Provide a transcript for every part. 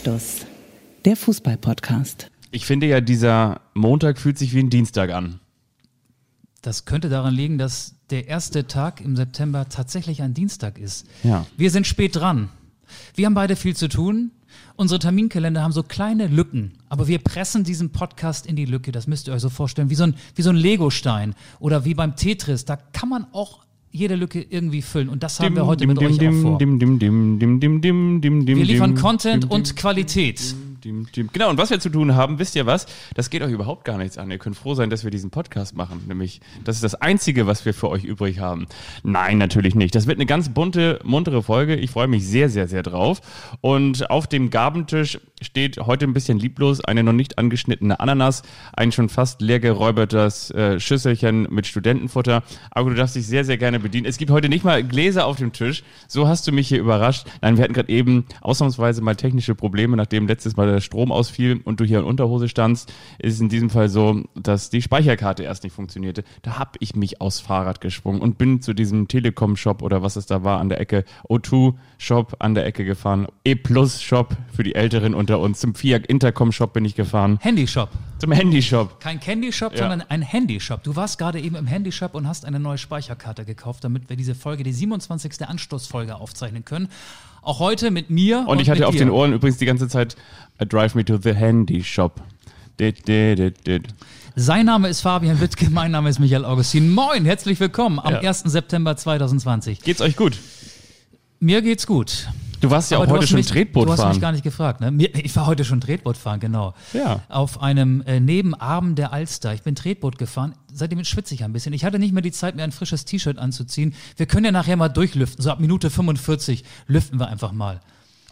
Anstoß, der Fußball-Podcast. Ich finde ja, dieser Montag fühlt sich wie ein Dienstag an. Das könnte daran liegen, dass der erste Tag im September tatsächlich ein Dienstag ist. Ja. Wir sind spät dran. Wir haben beide viel zu tun. Unsere Terminkalender haben so kleine Lücken, aber wir pressen diesen Podcast in die Lücke. Das müsst ihr euch so vorstellen, wie so ein, wie so ein Legostein oder wie beim Tetris. Da kann man auch jede Lücke irgendwie füllen. Und das haben wir heute mit euch auch vor. Wir liefern Content und Qualität. Genau, und was wir zu tun haben, wisst ihr was? Das geht euch überhaupt gar nichts an. Ihr könnt froh sein, dass wir diesen Podcast machen. Nämlich, das ist das Einzige, was wir für euch übrig haben. Nein, natürlich nicht. Das wird eine ganz bunte, muntere Folge. Ich freue mich sehr, sehr, sehr drauf. Und auf dem Gabentisch steht heute ein bisschen lieblos eine noch nicht angeschnittene Ananas, ein schon fast leer geräubertes äh, Schüsselchen mit Studentenfutter. Aber du darfst dich sehr, sehr gerne bedienen. Es gibt heute nicht mal Gläser auf dem Tisch. So hast du mich hier überrascht. Nein, wir hatten gerade eben ausnahmsweise mal technische Probleme, nachdem letztes Mal der Strom ausfiel und du hier in Unterhose standst, ist es in diesem Fall so, dass die Speicherkarte erst nicht funktionierte. Da habe ich mich aufs Fahrrad geschwungen und bin zu diesem Telekom-Shop oder was es da war an der Ecke, O2-Shop an der Ecke gefahren, E-Plus-Shop für die Älteren unter uns, zum Fiat Intercom-Shop bin ich gefahren. Handyshop. Zum Handyshop. Kein Candy-Shop, Ja. sondern ein Handyshop. Du warst gerade eben im Handyshop und hast eine neue Speicherkarte gekauft, damit wir diese Folge, die 27. Anstoßfolge aufzeichnen können. Auch heute mit mir. Und ich hatte auf dir. den Ohren übrigens die ganze Zeit I Drive Me to the Handy Shop. Dit, dit, dit. Sein Name ist Fabian Wittke, mein Name ist Michael Augustin. Moin, herzlich willkommen am Ja. 1. September 2020. Geht's euch gut? Mir geht's gut. Du warst ja Aber auch heute schon mich, Tretboot Du hast fahren. mich gar nicht gefragt, ne? Ich war heute schon Tretboot fahren, genau. Ja. Auf einem äh, Nebenarm der Alster. Ich bin Tretboot gefahren. Seitdem schwitze ich ein bisschen. Ich hatte nicht mehr die Zeit, mir ein frisches T-Shirt anzuziehen. Wir können ja nachher mal durchlüften. So ab Minute 45 lüften wir einfach mal.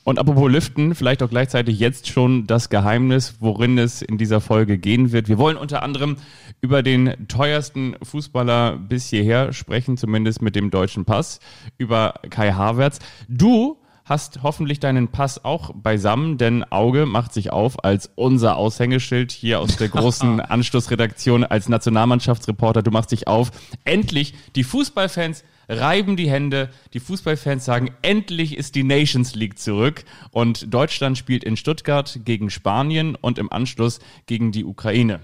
Und apropos Lüften, vielleicht auch gleichzeitig jetzt schon das Geheimnis, worin es in dieser Folge gehen wird. Wir wollen unter anderem über den teuersten Fußballer bis hierher sprechen, zumindest mit dem deutschen Pass, über Kai Havertz. Du hast hoffentlich deinen Pass auch beisammen, denn Auge macht sich auf als unser Aushängeschild hier aus der großen Anschlussredaktion als Nationalmannschaftsreporter. Du machst dich auf. Endlich die Fußballfans reiben die Hände. Die Fußballfans sagen, endlich ist die Nations League zurück und Deutschland spielt in Stuttgart gegen Spanien und im Anschluss gegen die Ukraine.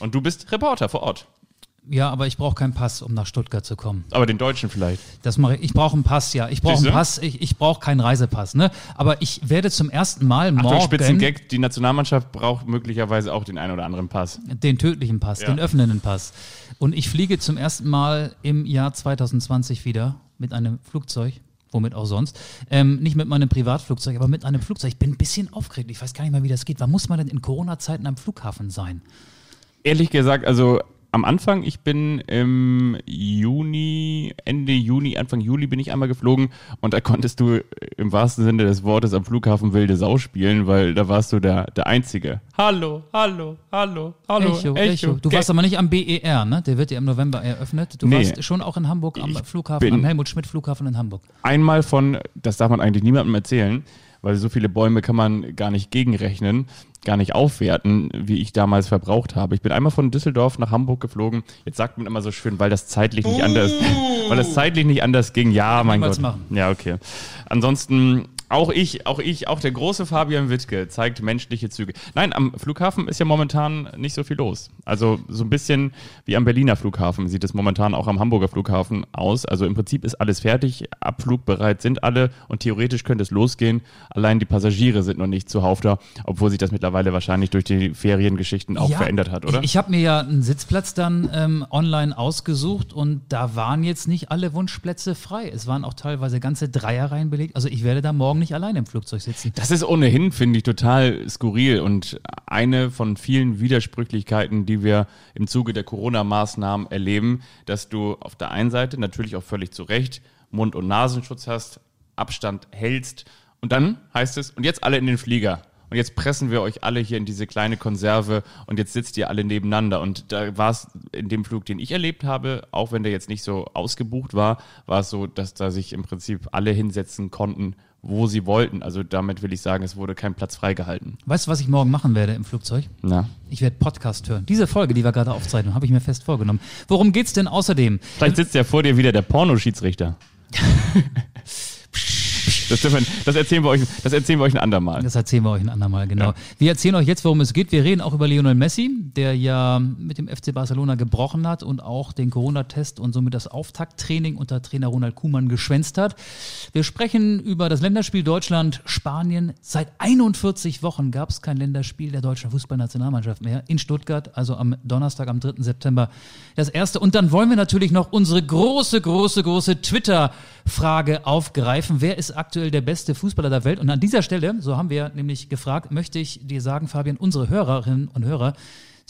Und du bist Reporter vor Ort. Ja, aber ich brauche keinen Pass, um nach Stuttgart zu kommen. Aber den Deutschen vielleicht. Das mache ich. Ich brauche einen Pass, ja. Ich brauche einen Pass. Ich, ich brauche keinen Reisepass, ne? Aber ich werde zum ersten Mal Achtung, morgen Spitzengag, die Nationalmannschaft braucht möglicherweise auch den einen oder anderen Pass. den tödlichen Pass, Ja. den öffnenden Pass. Und ich fliege zum ersten Mal im Jahr 2020 wieder mit einem Flugzeug. Womit auch sonst. Ähm, nicht mit meinem Privatflugzeug, aber mit einem Flugzeug. Ich bin ein bisschen aufgeregt. Ich weiß gar nicht mal, wie das geht. Wann muss man denn in Corona-Zeiten am Flughafen sein? Ehrlich gesagt, also am Anfang, ich bin im Juni, Ende Juni, Anfang Juli bin ich einmal geflogen und da konntest du im wahrsten Sinne des Wortes am Flughafen wilde Sau spielen, weil da warst du der, der Einzige. Hallo, hallo, hallo, hallo, Echo, Echo. Du warst aber nicht am BER, ne? Der wird ja im November eröffnet. Du Nee. warst schon auch in Hamburg am Flughafen, am Helmut-Schmidt-Flughafen in Hamburg. einmal von, das darf man eigentlich niemandem erzählen, weil so viele Bäume kann man gar nicht gegenrechnen, gar nicht aufwerten, wie ich damals verbraucht habe. Ich bin einmal von Düsseldorf nach Hamburg geflogen. Jetzt sagt man immer so schön, weil das zeitlich nicht anders, weil das zeitlich nicht anders ging. Ja, mein Gott. machen. Ja, okay. Ansonsten auch ich, auch ich, auch der große Fabian Wittke zeigt menschliche Züge. Nein, am Flughafen ist ja momentan nicht so viel los. Also so ein bisschen wie am Berliner Flughafen sieht es momentan auch am Hamburger Flughafen aus. Also im Prinzip ist alles fertig, abflugbereit sind alle und theoretisch könnte es losgehen. Allein die Passagiere sind noch nicht zuhauf da, obwohl sich das mittlerweile wahrscheinlich durch die Feriengeschichten auch Ja, verändert hat, oder? Ich, ich habe mir ja einen Sitzplatz dann ähm, online ausgesucht und da waren jetzt nicht alle Wunschplätze frei. Es waren auch teilweise ganze Dreierreihen belegt. Also ich werde da morgen nicht alleine im Flugzeug sitzen. Das ist ohnehin, finde ich, total skurril und eine von vielen Widersprüchlichkeiten, die wir im Zuge der Corona-Maßnahmen erleben, dass du auf der einen Seite natürlich auch völlig zu Recht Mund- und Nasenschutz hast, Abstand hältst und dann heißt es, und jetzt alle in den Flieger. Und jetzt pressen wir euch alle hier in diese kleine Konserve und jetzt sitzt ihr alle nebeneinander. Und da war es in dem Flug, den ich erlebt habe, auch wenn der jetzt nicht so ausgebucht war, war es so, dass da sich im Prinzip alle hinsetzen konnten, wo sie wollten. Also damit will ich sagen, es wurde kein Platz freigehalten. Weißt du, was ich morgen machen werde im Flugzeug? Na? Ich werde Podcast hören. Diese Folge, die wir gerade aufzeichnen, habe ich mir fest vorgenommen. Worum geht's denn außerdem? Vielleicht sitzt ja vor dir wieder der Pornoschiedsrichter. Das, dürfen, das, erzählen wir euch, das erzählen wir euch ein andermal. Das erzählen wir euch ein andermal, genau. Ja. Wir erzählen euch jetzt, worum es geht. Wir reden auch über Lionel Messi, der ja mit dem FC Barcelona gebrochen hat und auch den Corona-Test und somit das Auftakttraining unter Trainer Ronald Kuhmann geschwänzt hat. Wir sprechen über das Länderspiel Deutschland-Spanien. Seit 41 Wochen gab es kein Länderspiel der deutschen Fußballnationalmannschaft mehr in Stuttgart, also am Donnerstag, am 3. September das erste. Und dann wollen wir natürlich noch unsere große, große, große Twitter-Frage aufgreifen. Wer ist aktuell der beste Fußballer der Welt? Und an dieser Stelle, so haben wir nämlich gefragt, möchte ich dir sagen, Fabian, unsere Hörerinnen und Hörer,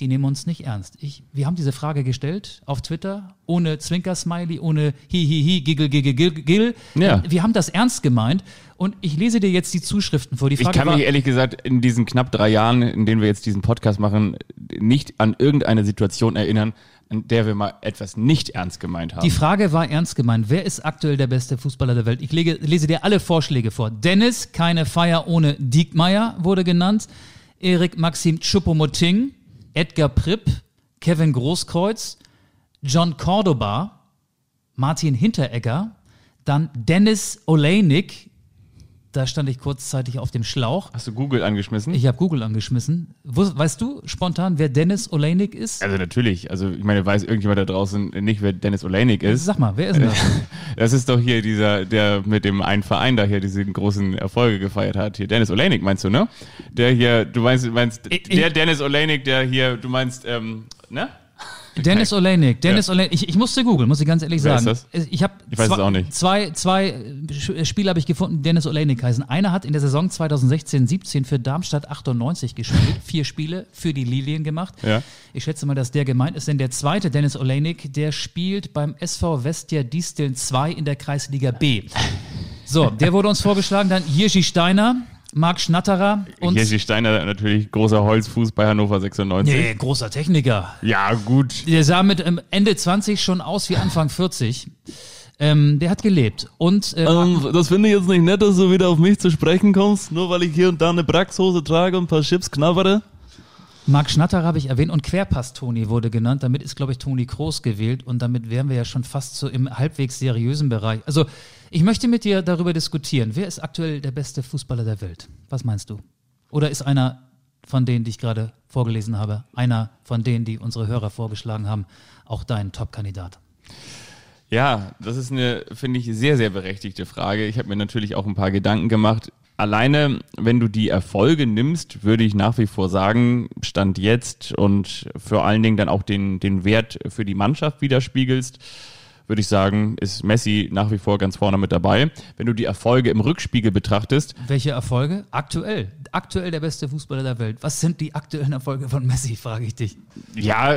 die nehmen uns nicht ernst. Ich, wir haben diese Frage gestellt auf Twitter, ohne Zwinker-Smiley, ohne Hihihi, Giggle, Giggle, Giggle, Giggle. Ja. Wir haben das ernst gemeint und ich lese dir jetzt die Zuschriften vor. Die Frage ich kann war, mich ehrlich gesagt in diesen knapp drei Jahren, in denen wir jetzt diesen Podcast machen, nicht an irgendeine Situation erinnern, in der wir mal etwas nicht ernst gemeint haben. Die Frage war ernst gemeint. Wer ist aktuell der beste Fußballer der Welt? Ich lege, lese dir alle Vorschläge vor. Dennis, keine Feier ohne Diekmeyer wurde genannt. Erik Maxim Choupo-Moting, Edgar Pripp, Kevin Großkreuz, John Cordoba, Martin Hinteregger, dann Dennis Olejnik, da stand ich kurzzeitig auf dem Schlauch. Hast du Google angeschmissen? Ich habe Google angeschmissen. Wo, weißt du spontan, wer Dennis Olejnik ist? Also natürlich. Also ich meine, weiß irgendjemand da draußen nicht, wer Dennis Olejnik ist? Sag mal, wer ist denn das? das ist doch hier dieser, der mit dem einen Verein da hier diese großen Erfolge gefeiert hat. Hier Dennis Olejnik meinst du, ne? Der hier, du meinst, meinst ich, der Dennis Olejnik, der hier, du meinst, ähm, ne? Dennis Olenek, Dennis ja. Olenek. Ich, ich musste googeln, muss ich ganz ehrlich Wer sagen. Ist das? Ich habe zwei, es auch nicht. zwei, zwei äh, Spiele habe ich gefunden, Dennis Olenek heißen. Einer hat in der Saison 2016-17 für Darmstadt 98 gespielt, vier Spiele für die Lilien gemacht. Ja. Ich schätze mal, dass der gemeint ist, denn der zweite Dennis Olenek, der spielt beim SV Vestia Disteln 2 in der Kreisliga B. So, der wurde uns vorgeschlagen, dann Jirschi Steiner, Marc Schnatterer und. Jesse Steiner natürlich großer Holzfuß bei Hannover 96. Nee, großer Techniker. Ja, gut. Der sah mit ähm, Ende 20 schon aus wie Anfang 40. Ähm, der hat gelebt. Und, äh, ähm, das finde ich jetzt nicht nett, dass du wieder auf mich zu sprechen kommst, nur weil ich hier und da eine Braxhose trage und ein paar Chips knabbere. Marc Schnatterer habe ich erwähnt und Querpass-Toni wurde genannt. Damit ist, glaube ich, Toni Kroos gewählt und damit wären wir ja schon fast so im halbwegs seriösen Bereich. Also ich möchte mit dir darüber diskutieren. Wer ist aktuell der beste Fußballer der Welt? Was meinst du? Oder ist einer von denen, die ich gerade vorgelesen habe, einer von denen, die unsere Hörer vorgeschlagen haben, auch dein Top-Kandidat? Ja, das ist eine, finde ich, sehr, sehr berechtigte Frage. Ich habe mir natürlich auch ein paar Gedanken gemacht. Alleine, wenn du die Erfolge nimmst, würde ich nach wie vor sagen, Stand jetzt und vor allen Dingen dann auch den, den Wert für die Mannschaft widerspiegelst, würde ich sagen, ist Messi nach wie vor ganz vorne mit dabei. Wenn du die Erfolge im Rückspiegel betrachtest. Welche Erfolge? Aktuell. Aktuell der beste Fußballer der Welt. Was sind die aktuellen Erfolge von Messi, frage ich dich. Ja,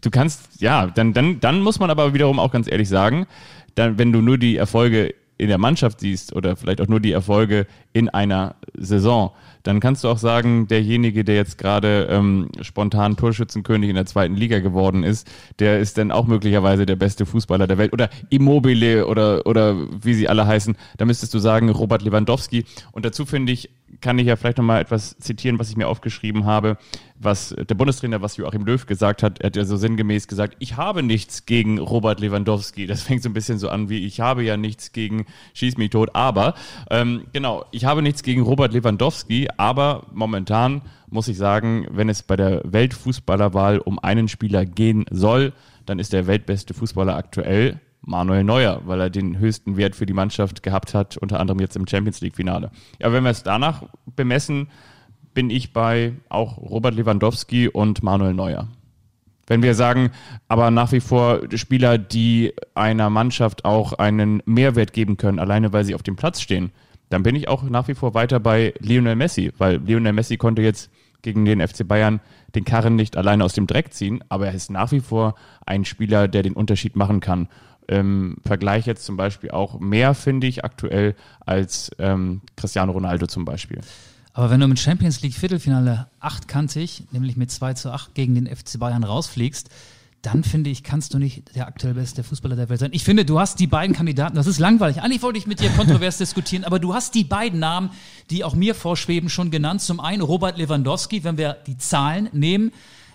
du kannst, ja, dann, dann, dann muss man aber wiederum auch ganz ehrlich sagen, dann, wenn du nur die Erfolge in der Mannschaft siehst oder vielleicht auch nur die Erfolge in einer Saison, dann kannst du auch sagen, derjenige, der jetzt gerade ähm, spontan Torschützenkönig in der zweiten Liga geworden ist, der ist dann auch möglicherweise der beste Fußballer der Welt oder Immobile oder, oder wie sie alle heißen. Da müsstest du sagen, Robert Lewandowski. Und dazu finde ich, kann ich ja vielleicht nochmal etwas zitieren, was ich mir aufgeschrieben habe, was der Bundestrainer, was Joachim Löw gesagt hat. Er hat ja so sinngemäß gesagt, ich habe nichts gegen Robert Lewandowski. Das fängt so ein bisschen so an wie, ich habe ja nichts gegen Schieß mich tot, aber ähm, genau, ich habe nichts gegen Robert Lewandowski, aber momentan muss ich sagen, wenn es bei der Weltfußballerwahl um einen Spieler gehen soll, dann ist der weltbeste Fußballer aktuell Manuel Neuer, weil er den höchsten Wert für die Mannschaft gehabt hat, unter anderem jetzt im Champions League Finale. Ja, wenn wir es danach bemessen, bin ich bei auch Robert Lewandowski und Manuel Neuer. Wenn wir sagen, aber nach wie vor Spieler, die einer Mannschaft auch einen Mehrwert geben können, alleine weil sie auf dem Platz stehen, dann bin ich auch nach wie vor weiter bei Lionel Messi, weil Lionel Messi konnte jetzt gegen den FC Bayern den Karren nicht alleine aus dem Dreck ziehen, aber er ist nach wie vor ein Spieler, der den Unterschied machen kann im Vergleich jetzt zum Beispiel auch mehr, finde ich, aktuell als ähm, Cristiano Ronaldo zum Beispiel. Aber wenn du im Champions League Viertelfinale achtkantig, nämlich mit 2 zu 8 gegen den FC Bayern rausfliegst, dann finde ich, kannst du nicht der aktuell beste Fußballer der Welt sein. Ich finde, du hast die beiden Kandidaten, das ist langweilig. Eigentlich wollte ich mit dir kontrovers diskutieren, aber du hast die beiden Namen, die auch mir vorschweben, schon genannt. Zum einen Robert Lewandowski, wenn wir die Zahlen nehmen, ähm,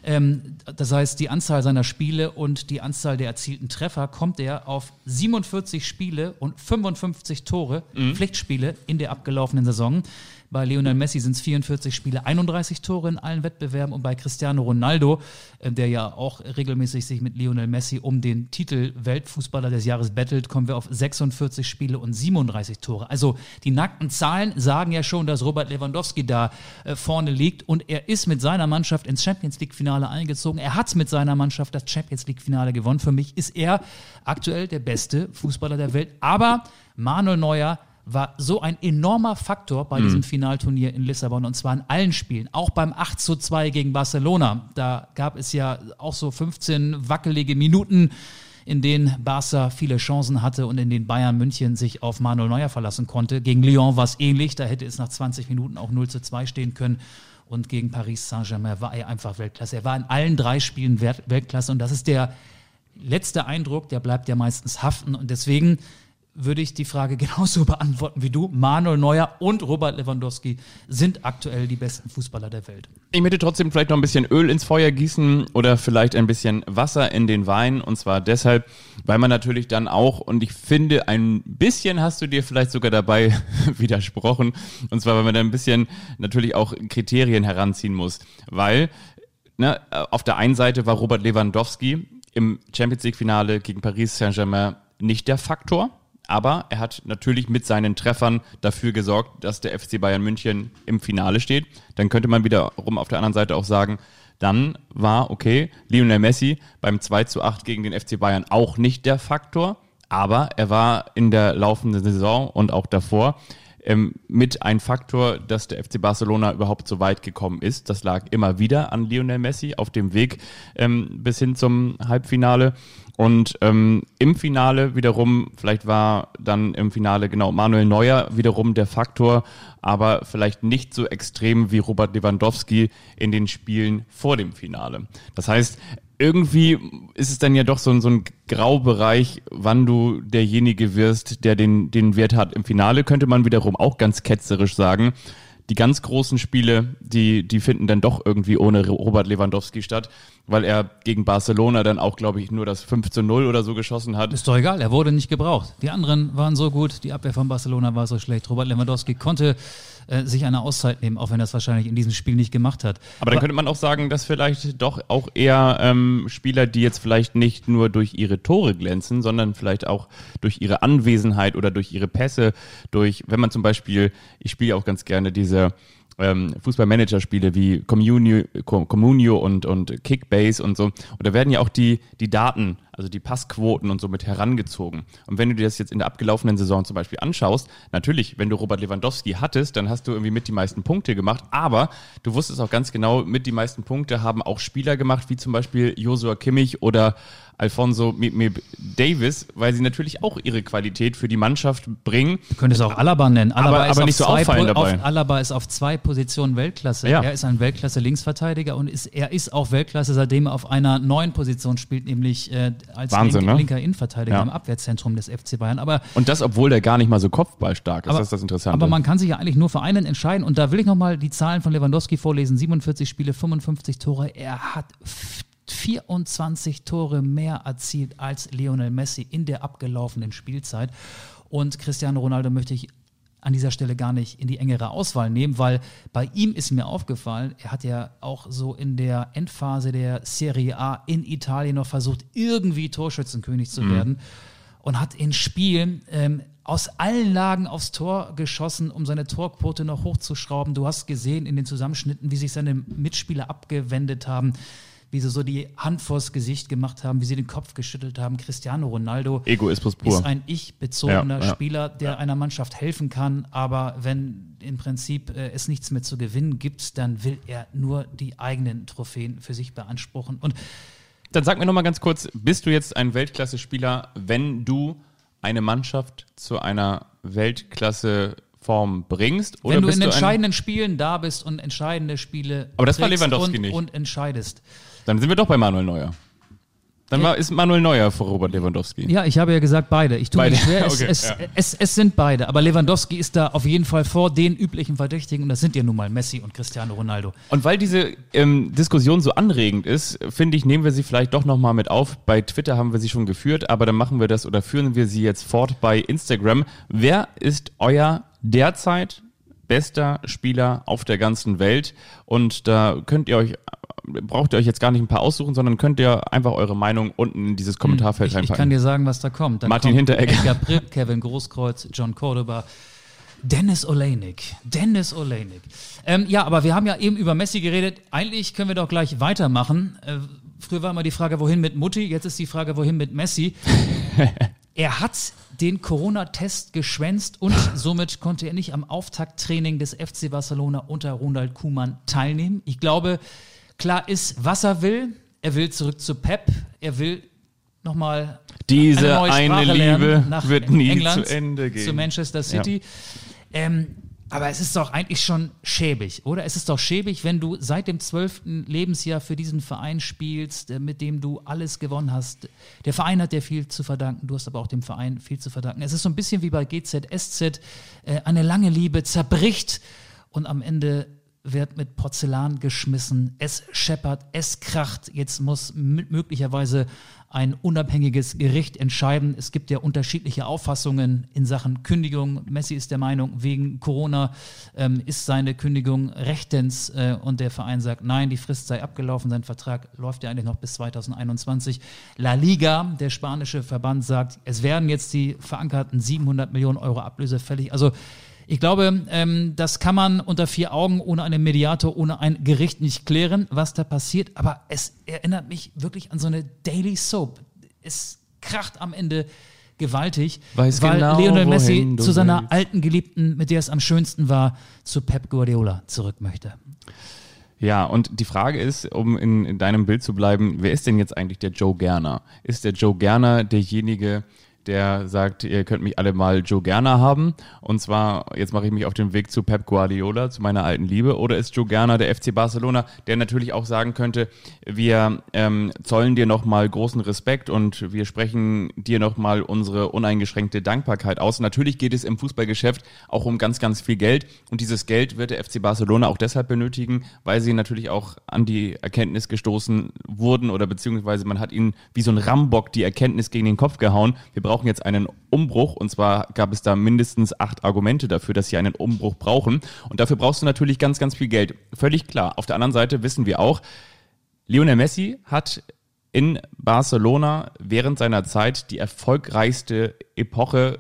das heißt die Anzahl seiner Spiele und die Anzahl der erzielten Treffer, kommt er auf 47 Spiele und 55 Tore, Mhm. Pflichtspiele in der abgelaufenen Saison. Bei Lionel Messi sind es 44 Spiele, 31 Tore in allen Wettbewerben und bei Cristiano Ronaldo, äh, der ja auch regelmäßig sich mit Lionel Messi um den Titel Weltfußballer des Jahres bettelt, kommen wir auf 46 Spiele und 37 Tore. Also die nackten Zahlen sagen ja schon, dass Robert Lewandowski da äh, vorne liegt und er ist mit seiner Mannschaft ins Champions League Finale eingezogen. Er hat mit seiner Mannschaft das Champions League Finale gewonnen. Für mich ist er aktuell der beste Fußballer der Welt, aber Manuel Neuer war so ein enormer Faktor bei diesem Finalturnier in Lissabon und zwar in allen Spielen, auch beim 8 zu 2 gegen Barcelona. Da gab es ja auch so 15 wackelige Minuten, in denen Barca viele Chancen hatte und in denen Bayern München sich auf Manuel Neuer verlassen konnte. Gegen Lyon war es ähnlich, da hätte es nach 20 Minuten auch 0 zu 2 stehen können. Und gegen Paris Saint-Germain war er einfach Weltklasse. Er war in allen drei Spielen Welt- Weltklasse und das ist der letzte Eindruck, der bleibt ja meistens haften und deswegen würde ich die Frage genauso beantworten wie du. Manuel Neuer und Robert Lewandowski sind aktuell die besten Fußballer der Welt. Ich möchte trotzdem vielleicht noch ein bisschen Öl ins Feuer gießen oder vielleicht ein bisschen Wasser in den Wein. Und zwar deshalb, weil man natürlich dann auch, und ich finde, ein bisschen hast du dir vielleicht sogar dabei widersprochen. Und zwar, weil man dann ein bisschen natürlich auch Kriterien heranziehen muss. Weil ne, auf der einen Seite war Robert Lewandowski im Champions League-Finale gegen Paris Saint-Germain nicht der Faktor. Aber er hat natürlich mit seinen Treffern dafür gesorgt, dass der FC Bayern München im Finale steht. Dann könnte man wiederum auf der anderen Seite auch sagen, dann war, okay, Lionel Messi beim 2 zu 8 gegen den FC Bayern auch nicht der Faktor, aber er war in der laufenden Saison und auch davor ähm, mit ein Faktor, dass der FC Barcelona überhaupt so weit gekommen ist. Das lag immer wieder an Lionel Messi auf dem Weg ähm, bis hin zum Halbfinale. Und ähm, im Finale wiederum, vielleicht war dann im Finale genau Manuel Neuer wiederum der Faktor, aber vielleicht nicht so extrem wie Robert Lewandowski in den Spielen vor dem Finale. Das heißt, irgendwie ist es dann ja doch so, ein- so ein Graubereich, wann du derjenige wirst, der den, den Wert hat. Im Finale könnte man wiederum auch ganz ketzerisch sagen, die ganz großen Spiele, die, die finden dann doch irgendwie ohne Robert Lewandowski statt, weil er gegen Barcelona dann auch, glaube ich, nur das 5 zu 0 oder so geschossen hat. Ist doch egal, er wurde nicht gebraucht. Die anderen waren so gut, die Abwehr von Barcelona war so schlecht. Robert Lewandowski konnte äh, sich eine Auszeit nehmen, auch wenn er es wahrscheinlich in diesem Spiel nicht gemacht hat. Aber dann könnte man auch sagen, dass vielleicht doch auch eher ähm, Spieler, die jetzt vielleicht nicht nur durch ihre Tore glänzen, sondern vielleicht auch durch ihre Anwesenheit oder durch ihre Pässe, durch, wenn man zum Beispiel, ich spiele auch ganz gerne diese ähm, Fußballmanager-Spiele wie Communio, Com- Communio und, und Kickbase und so. Und da werden ja auch die, die Daten, also die Passquoten und so mit herangezogen. Und wenn du dir das jetzt in der abgelaufenen Saison zum Beispiel anschaust, natürlich, wenn du Robert Lewandowski hattest, dann hast du irgendwie mit die meisten Punkte gemacht, aber du wusstest auch ganz genau, mit die meisten Punkte haben auch Spieler gemacht, wie zum Beispiel Josua Kimmich oder Alfonso M M Davis, weil sie natürlich auch ihre Qualität für die Mannschaft bringen. Du könntest auch Alaba nennen. Alaba, Aber- ist aber nicht so auffallend dabei. Auf, Alaba ist auf zwei Positionen Weltklasse. Ja. Er ist ein Weltklasse-Linksverteidiger und ist, er ist auch Weltklasse, seitdem er auf einer neuen Position spielt, nämlich äh, als Wahnsinn, link, ne? linker Innenverteidiger Ja. im Abwehrzentrum des FC Bayern. Aber Und das, obwohl der gar nicht mal so kopfballstark ist. Aber- das ist das Interessante. Aber man kann sich ja eigentlich nur für einen entscheiden. Und da will ich nochmal die Zahlen von Lewandowski vorlesen. 47 Spiele, 55 Tore. Er hat f- 24 Tore mehr erzielt als Lionel Messi in der abgelaufenen Spielzeit. Und Cristiano Ronaldo möchte ich an dieser Stelle gar nicht in die engere Auswahl nehmen, weil bei ihm ist mir aufgefallen, er hat ja auch so in der Endphase der Serie A in Italien noch versucht, irgendwie Torschützenkönig zu werden und hat in Spielen ähm, aus allen Lagen aufs Tor geschossen, um seine Torquote noch hochzuschrauben. Du hast gesehen in den Zusammenschnitten, wie sich seine Mitspieler abgewendet haben, wie sie so die Hand vors Gesicht gemacht haben, wie sie den Kopf geschüttelt haben. Cristiano Ronaldo Egoismus pur. ist ein ich-bezogener Ja, ja. Spieler, der einer Mannschaft helfen kann, aber wenn im Prinzip äh, es nichts mehr zu gewinnen gibt, dann will er nur die eigenen Trophäen für sich beanspruchen. Und Dann sag mir noch mal ganz kurz, bist du jetzt ein Weltklasse-Spieler, wenn du eine Mannschaft zu einer Weltklasse-Form bringst? Oder wenn du in entscheidenden Spielen da bist und entscheidende Spiele Aber das war Lewandowski und, nicht. und entscheidest. Dann sind wir doch bei Manuel Neuer. Dann war, ist Manuel Neuer vor Robert Lewandowski. Ja, ich habe ja gesagt beide. Ich tue mir Beide, schwer. Es, okay, es, ja. es, es sind beide. Aber Lewandowski ist da auf jeden Fall vor den üblichen Verdächtigen. Und das sind ja nun mal Messi und Cristiano Ronaldo. Und weil diese ähm, Diskussion so anregend ist, finde ich, nehmen wir sie vielleicht doch nochmal mit auf. Bei Twitter haben wir sie schon geführt, aber dann machen wir das oder führen wir sie jetzt fort bei Instagram. Wer ist euer derzeit bester Spieler auf der ganzen Welt? Und da könnt ihr euch, braucht ihr euch jetzt gar nicht ein paar aussuchen, sondern könnt ihr einfach eure Meinung unten in dieses Kommentarfeld Ich, ich kann reinpacken. dir sagen, was da kommt. Dann Martin kommt Hinteregger. Edgar Pripp, Kevin Großkreuz, John Cordoba. Dennis Olejnik. Dennis Olejnik. Ähm, ja, aber wir haben ja eben über Messi geredet. Eigentlich können wir doch gleich weitermachen. Äh, früher war immer die Frage, wohin mit Mutti, jetzt ist die Frage, wohin mit Messi. er hat den Corona-Test geschwänzt und somit konnte er nicht am Auftakttraining des FC Barcelona unter Ronald Koeman teilnehmen. Ich glaube, klar ist, was er will. Er will zurück zu Pep. Er will nochmal Diese neue eine, Sprache Liebe wird nie England, zu Ende gehen. Zu Manchester City. Ähm, aber es ist doch eigentlich schon schäbig, oder? Es ist doch schäbig, wenn du seit dem zwölften Lebensjahr für diesen Verein spielst, äh, mit dem du alles gewonnen hast. Der Verein hat dir viel zu verdanken, du hast aber auch dem Verein viel zu verdanken. Es ist so ein bisschen wie bei GZSZ, äh, eine lange Liebe zerbricht und am Ende wird mit Porzellan geschmissen, es scheppert, es kracht. Jetzt muss möglicherweise ein unabhängiges Gericht entscheiden. Es gibt ja unterschiedliche Auffassungen in Sachen Kündigung. Messi ist der Meinung, wegen Corona ähm, ist seine Kündigung rechtens äh, und der Verein sagt, nein, die Frist sei abgelaufen, sein Vertrag läuft ja eigentlich noch bis 2021. La Liga, der spanische Verband, sagt, es werden jetzt die verankerten 700 Millionen Euro Ablöse fällig. Also ich glaube, ähm, das kann man unter vier Augen ohne einen Mediator, ohne ein Gericht nicht klären, was da passiert. Aber es erinnert mich wirklich an so eine Daily Soap. Es kracht am Ende gewaltig, Weiß weil genau, Lionel Messi zu seiner willst. alten Geliebten, mit der es am schönsten war, zu Pep Guardiola zurück möchte. Ja, und die Frage ist, um in, in deinem Bild zu bleiben, wer ist denn jetzt eigentlich der Joe Gerner? Ist der Joe Gerner derjenige, der sagt, ihr könnt mich alle mal Joe Gerner haben? Und zwar, jetzt mache ich mich auf den Weg zu Pep Guardiola, zu meiner alten Liebe. Oder ist Joe Gerner der FC Barcelona, der natürlich auch sagen könnte, wir ähm, zollen dir nochmal großen Respekt und wir sprechen dir nochmal unsere uneingeschränkte Dankbarkeit aus. Natürlich geht es im Fußballgeschäft auch um ganz, ganz viel Geld. Und dieses Geld wird der FC Barcelona auch deshalb benötigen, weil sie natürlich auch an die Erkenntnis gestoßen wurden oder beziehungsweise man hat ihnen wie so ein Rambock die Erkenntnis gegen den Kopf gehauen. Wir brauchen jetzt einen Umbruch und zwar gab es da mindestens acht Argumente dafür, dass sie einen Umbruch brauchen. Und dafür brauchst du natürlich ganz, ganz viel Geld. Völlig klar. Auf der anderen Seite wissen wir auch, Lionel Messi hat in Barcelona während seiner Zeit die erfolgreichste Epoche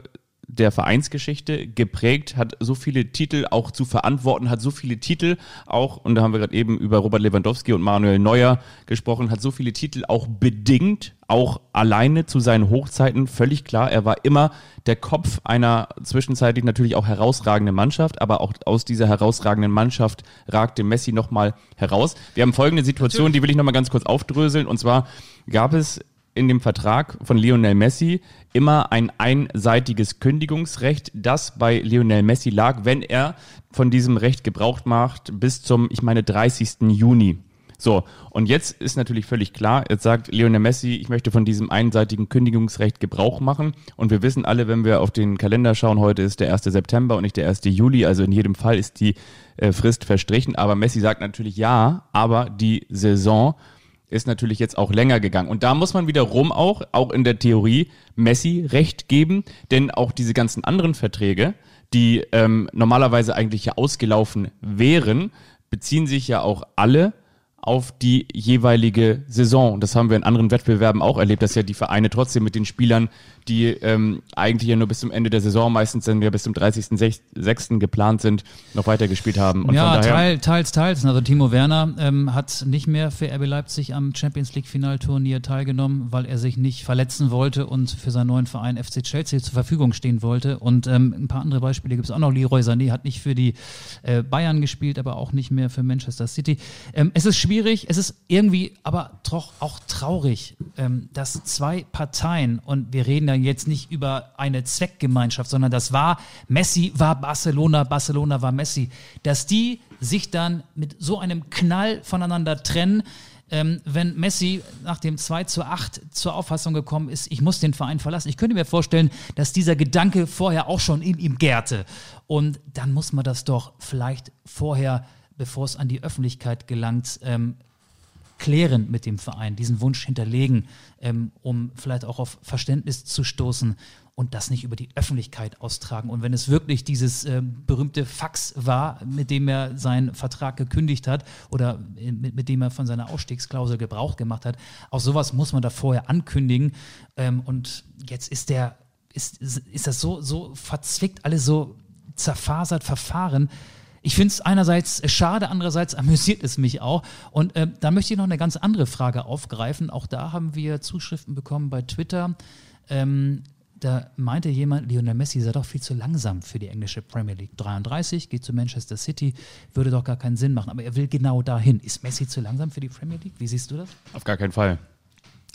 der Vereinsgeschichte geprägt, hat so viele Titel auch zu verantworten, hat so viele Titel auch, und da haben wir gerade eben über Robert Lewandowski und Manuel Neuer gesprochen, hat so viele Titel auch bedingt, auch alleine zu seinen Hochzeiten, völlig klar, er war immer der Kopf einer zwischenzeitlich natürlich auch herausragenden Mannschaft, aber auch aus dieser herausragenden Mannschaft ragte Messi nochmal heraus. Wir haben folgende Situation, die will ich nochmal ganz kurz aufdröseln, und zwar gab es in dem Vertrag von Lionel Messi immer ein einseitiges Kündigungsrecht, das bei Lionel Messi lag, wenn er von diesem Recht Gebrauch macht bis zum, ich meine, 30. Juni. So, und jetzt ist natürlich völlig klar, jetzt sagt Lionel Messi, ich möchte von diesem einseitigen Kündigungsrecht Gebrauch machen. Und wir wissen alle, wenn wir auf den Kalender schauen, heute ist der 1. September und nicht der 1. Juli, also in jedem Fall ist die äh, Frist verstrichen. Aber Messi sagt natürlich ja, aber die Saison ist natürlich jetzt auch länger gegangen. Und da muss man wiederum auch, auch in der Theorie, Messi recht geben, denn auch diese ganzen anderen Verträge, die ähm, normalerweise eigentlich ja ausgelaufen wären, beziehen sich ja auch alle auf die jeweilige Saison. Das haben wir in anderen Wettbewerben auch erlebt, dass ja die Vereine trotzdem mit den Spielern, die ähm, eigentlich ja nur bis zum Ende der Saison, meistens dann ja bis zum 30.06. geplant sind, noch weitergespielt haben. Und ja, teil, teils, teils. Also Timo Werner ähm, hat nicht mehr für RB Leipzig am Champions League Finalturnier teilgenommen, weil er sich nicht verletzen wollte und für seinen neuen Verein FC Chelsea zur Verfügung stehen wollte. Und ähm, ein paar andere Beispiele gibt es auch noch. Leroy Sané hat nicht für die äh, Bayern gespielt, aber auch nicht mehr für Manchester City. Ähm, es ist schwierig, es ist irgendwie aber doch auch traurig, ähm, dass zwei Parteien, und wir reden ja jetzt nicht über eine Zweckgemeinschaft, sondern das war, Messi war Barcelona, Barcelona war Messi, dass die sich dann mit so einem Knall voneinander trennen. ähm, wenn Messi nach dem 2 zu 8 zur Auffassung gekommen ist, ich muss den Verein verlassen. Ich könnte mir vorstellen, dass dieser Gedanke vorher auch schon in ihm gärte. Und dann muss man das doch vielleicht vorher, bevor es an die Öffentlichkeit gelangt, ähm, klären mit dem Verein, diesen Wunsch hinterlegen, ähm, um vielleicht auch auf Verständnis zu stoßen und das nicht über die Öffentlichkeit austragen. Und wenn es wirklich dieses äh, berühmte Fax war, mit dem er seinen Vertrag gekündigt hat oder mit, mit, dem er von seiner Ausstiegsklausel Gebrauch gemacht hat, auch sowas muss man da vorher ankündigen. Ähm, und jetzt ist der, ist, ist das so, so verzwickt, alles so zerfasert, verfahren ich finde es einerseits schade, andererseits amüsiert es mich auch. Und äh, da möchte ich noch eine ganz andere Frage aufgreifen. Auch da haben wir Zuschriften bekommen bei Twitter. Ähm, da meinte jemand, Lionel Messi sei doch viel zu langsam für die englische Premier League. 33, geht zu Manchester City, würde doch gar keinen Sinn machen. Aber er will genau dahin. Ist Messi zu langsam für die Premier League? Wie siehst du das? Auf gar keinen Fall.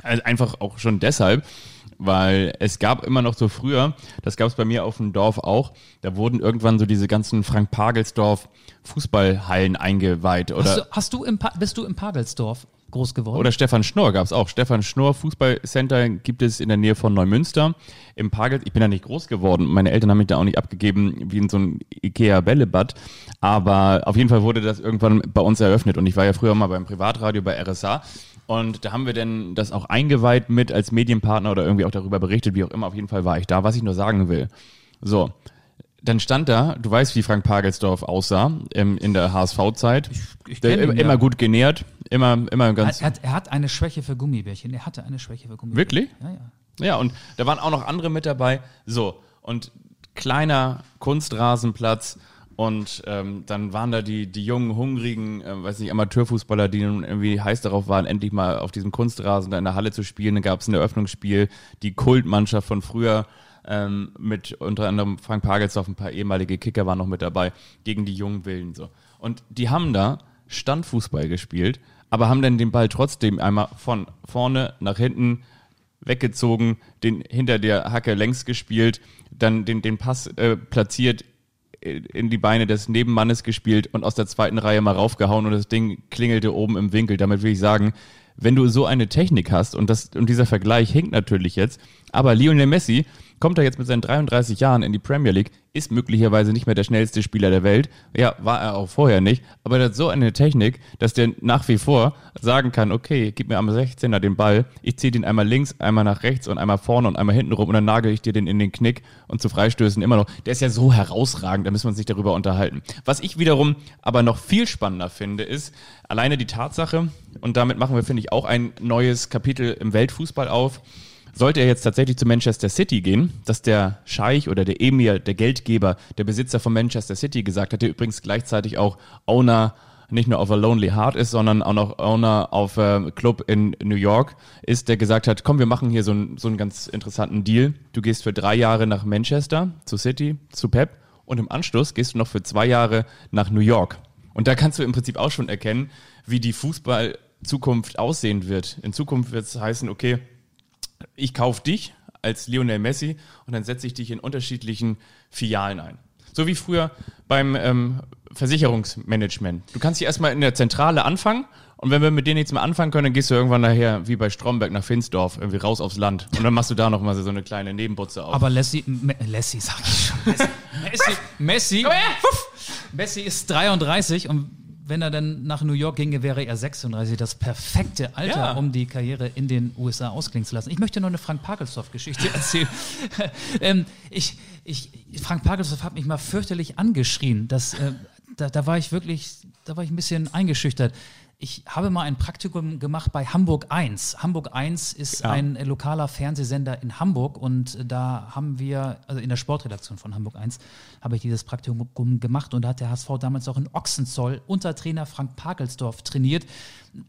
Also einfach auch schon deshalb, weil es gab immer noch so früher, das gab es bei mir auf dem Dorf auch, da wurden irgendwann so diese ganzen Frank Pagelsdorf Fußballhallen eingeweiht. Oder hast du, hast du im bist du im Pagelsdorf groß geworden? Oder Stefan Schnorr gab es auch. Stefan Schnorr Fußballcenter gibt es in der Nähe von Neumünster. Im Pagels, ich bin da nicht groß geworden, meine Eltern haben mich da auch nicht abgegeben wie in so ein Ikea-Bällebad, aber auf jeden Fall wurde das irgendwann bei uns eröffnet und ich war ja früher mal beim Privatradio bei RSA und da haben wir denn das auch eingeweiht mit als Medienpartner oder irgendwie auch darüber berichtet, wie auch immer. Auf jeden Fall war ich da, was ich nur sagen will. So. Dann stand da, du weißt, wie Frank Pagelsdorf aussah im, in der HSV-Zeit. Immer, ja. immer gut genährt, immer, immer ganz. Er hat, er hat eine Schwäche für Gummibärchen. Er hatte eine Schwäche für Gummibärchen. Wirklich? Ja, ja. Ja, und da waren auch noch andere mit dabei. So. Und kleiner Kunstrasenplatz und ähm, dann waren da die, die jungen, hungrigen, äh, weiß nicht, Amateurfußballer, die nun irgendwie heiß darauf waren, endlich mal auf diesem Kunstrasen da in der Halle zu spielen. Dann gab es ein Eröffnungsspiel, die Kultmannschaft von früher ähm, mit unter anderem Frank Pagelsdorf, ein paar ehemalige Kicker waren noch mit dabei, gegen die jungen Wilden so. Und die haben da Standfußball gespielt, aber haben dann den Ball trotzdem einmal von vorne nach hinten weggezogen, den hinter der Hacke längs gespielt, dann den, den Pass äh, platziert in die Beine des Nebenmannes gespielt und aus der zweiten Reihe mal raufgehauen und das Ding klingelte oben im Winkel. Damit will ich sagen, wenn du so eine Technik hast und das und dieser Vergleich hinkt natürlich jetzt, aber Lionel Messi kommt er jetzt mit seinen 33 Jahren in die Premier League, ist möglicherweise nicht mehr der schnellste Spieler der Welt. Ja, war er auch vorher nicht. Aber er hat so eine Technik, dass der nach wie vor sagen kann, okay, gib mir am 16er den Ball, ich ziehe den einmal links, einmal nach rechts und einmal vorne und einmal hinten rum und dann nagel ich dir den in den Knick und zu Freistößen immer noch. Der ist ja so herausragend, da müssen wir uns nicht darüber unterhalten. Was ich wiederum aber noch viel spannender finde, ist alleine die Tatsache, und damit machen wir, finde ich, auch ein neues Kapitel im Weltfußball auf, sollte er jetzt tatsächlich zu Manchester City gehen, dass der Scheich oder der Emir, der Geldgeber, der Besitzer von Manchester City gesagt hat, der übrigens gleichzeitig auch Owner nicht nur auf a Lonely Heart ist, sondern auch noch Owner auf äh, Club in New York ist, der gesagt hat, komm, wir machen hier so, ein, so einen ganz interessanten Deal. Du gehst für drei Jahre nach Manchester, zu City, zu Pep und im Anschluss gehst du noch für zwei Jahre nach New York. Und da kannst du im Prinzip auch schon erkennen, wie die Fußball-Zukunft aussehen wird. In Zukunft wird es heißen, okay, ich kaufe dich als Lionel Messi und dann setze ich dich in unterschiedlichen Filialen ein. So wie früher beim ähm, Versicherungsmanagement. Du kannst hier erstmal in der Zentrale anfangen und wenn wir mit denen nichts mehr anfangen können, dann gehst du irgendwann nachher, wie bei Stromberg, nach Finsdorf, irgendwie raus aufs Land. Und dann machst du da nochmal so eine kleine Nebenbutze auf. Aber Lassie, Lassie sag ich schon. Messi, Messi, Messi, Messi ist 33 und wenn er dann nach New York ginge, wäre er 36. Das perfekte Alter, ja. um die Karriere in den USA ausklingen zu lassen. Ich möchte noch eine Frank Pagelsdorf-Geschichte erzählen. ähm, ich, ich, Frank Pagelsdorf hat mich mal fürchterlich angeschrien. Das, äh, da, da war ich wirklich, da war ich ein bisschen eingeschüchtert ich habe mal ein Praktikum gemacht bei Hamburg 1. Hamburg 1 ist ja. ein lokaler Fernsehsender in Hamburg und da haben wir, also in der Sportredaktion von Hamburg 1, habe ich dieses Praktikum gemacht und da hat der HSV damals auch in Ochsenzoll unter Trainer Frank Pagelsdorf trainiert.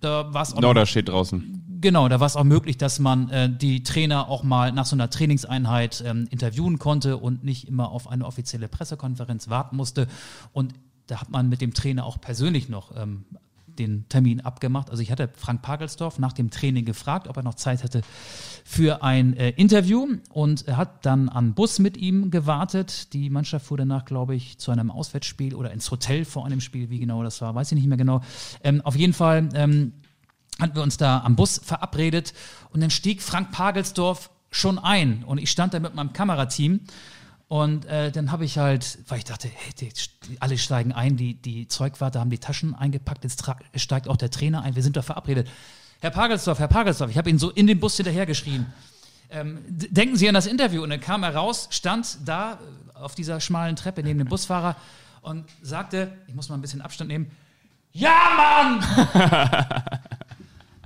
Da war es auch. No, da steht draußen. Genau, da war es auch möglich, dass man äh, die Trainer auch mal nach so einer Trainingseinheit ähm, interviewen konnte und nicht immer auf eine offizielle Pressekonferenz warten musste. Und da hat man mit dem Trainer auch persönlich noch ähm, den Termin abgemacht. Also ich hatte Frank Pagelsdorf nach dem Training gefragt, ob er noch Zeit hätte für ein äh, Interview und er hat dann am Bus mit ihm gewartet. Die Mannschaft fuhr danach, glaube ich, zu einem Auswärtsspiel oder ins Hotel vor einem Spiel. Wie genau das war, weiß ich nicht mehr genau. Ähm, auf jeden Fall ähm, hatten wir uns da am Bus verabredet und dann stieg Frank Pagelsdorf schon ein und ich stand da mit meinem Kamerateam und äh, dann habe ich halt, weil ich dachte, hey, die, die, alle steigen ein, die, die Zeugwarte haben die Taschen eingepackt, jetzt steigt auch der Trainer ein, wir sind da verabredet. Herr Pagelsdorf, Herr Pagelsdorf, ich habe ihn so in den Bus hinterhergeschrien. Ähm, denken Sie an das Interview. Und dann kam er raus, stand da äh, auf dieser schmalen Treppe neben dem Busfahrer und sagte, ich muss mal ein bisschen Abstand nehmen, ja, Mann!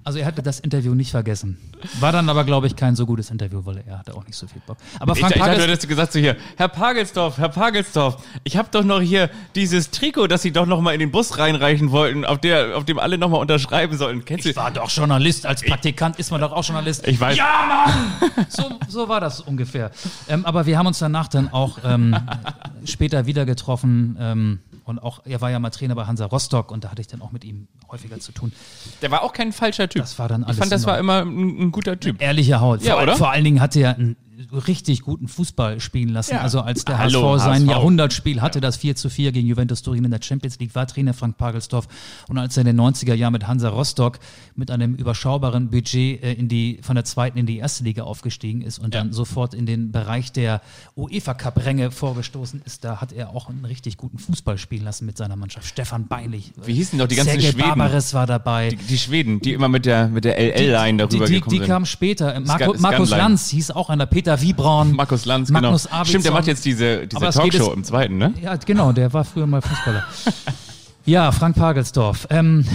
Also er hatte das Interview nicht vergessen. War dann aber, glaube ich, kein so gutes Interview, weil er hatte auch nicht so viel Bock. Aber Frank ich, ich Pagels hatte gesagt so hier, Herr Pagelsdorf, Herr Pagelsdorf, ich habe doch noch hier dieses Trikot, das Sie doch noch mal in den Bus reinreichen wollten, auf, der, auf dem alle noch mal unterschreiben sollen. Kennst ich du? war doch Journalist, als Praktikant ist man doch auch Journalist. Ich weiß. Ja, Mann! So, so war das ungefähr. Ähm, aber wir haben uns danach dann auch ähm, später wieder getroffen. Ähm, und auch, er war ja mal Trainer bei Hansa Rostock und da hatte ich dann auch mit ihm häufiger zu tun. Der war auch kein falscher Typ. Das war dann alles. Ich fand, das war immer ein, ein guter Typ. Ehrliche Haut. Ja, vor, oder? Vor allen Dingen hatte er ein richtig guten Fußball spielen lassen. Ja. Also als der Hallo, HSV sein HSV. Jahrhundertspiel hatte, das 4 zu 4 gegen Juventus Turin in der Champions League, war Trainer Frank Pagelsdorf. Und als er in den 90er Jahren mit Hansa Rostock mit einem überschaubaren Budget äh, in die, von der zweiten in die erste Liga aufgestiegen ist und Ja. dann sofort in den Bereich der UEFA Cup Ränge vorgestoßen ist, da hat er auch einen richtig guten Fußball spielen lassen mit seiner Mannschaft. Stefan Beilich. Wie hießen doch die ganzen Sergej Schweden? Barbares war dabei. Die, die Schweden, die immer mit der, mit der LL-Line darüber die, die, gekommen die sind. kamen später. Äh, Marco, Markus. Lanz hieß auch einer, Peter Wiebraun. Markus Lanz, Magnus genau. Arvidsson. Stimmt, der macht jetzt diese, diese es Talkshow es- im zweiten, ne? Ja, genau, der war früher mal Fußballer. ja, Frank Pagelsdorf. Ähm,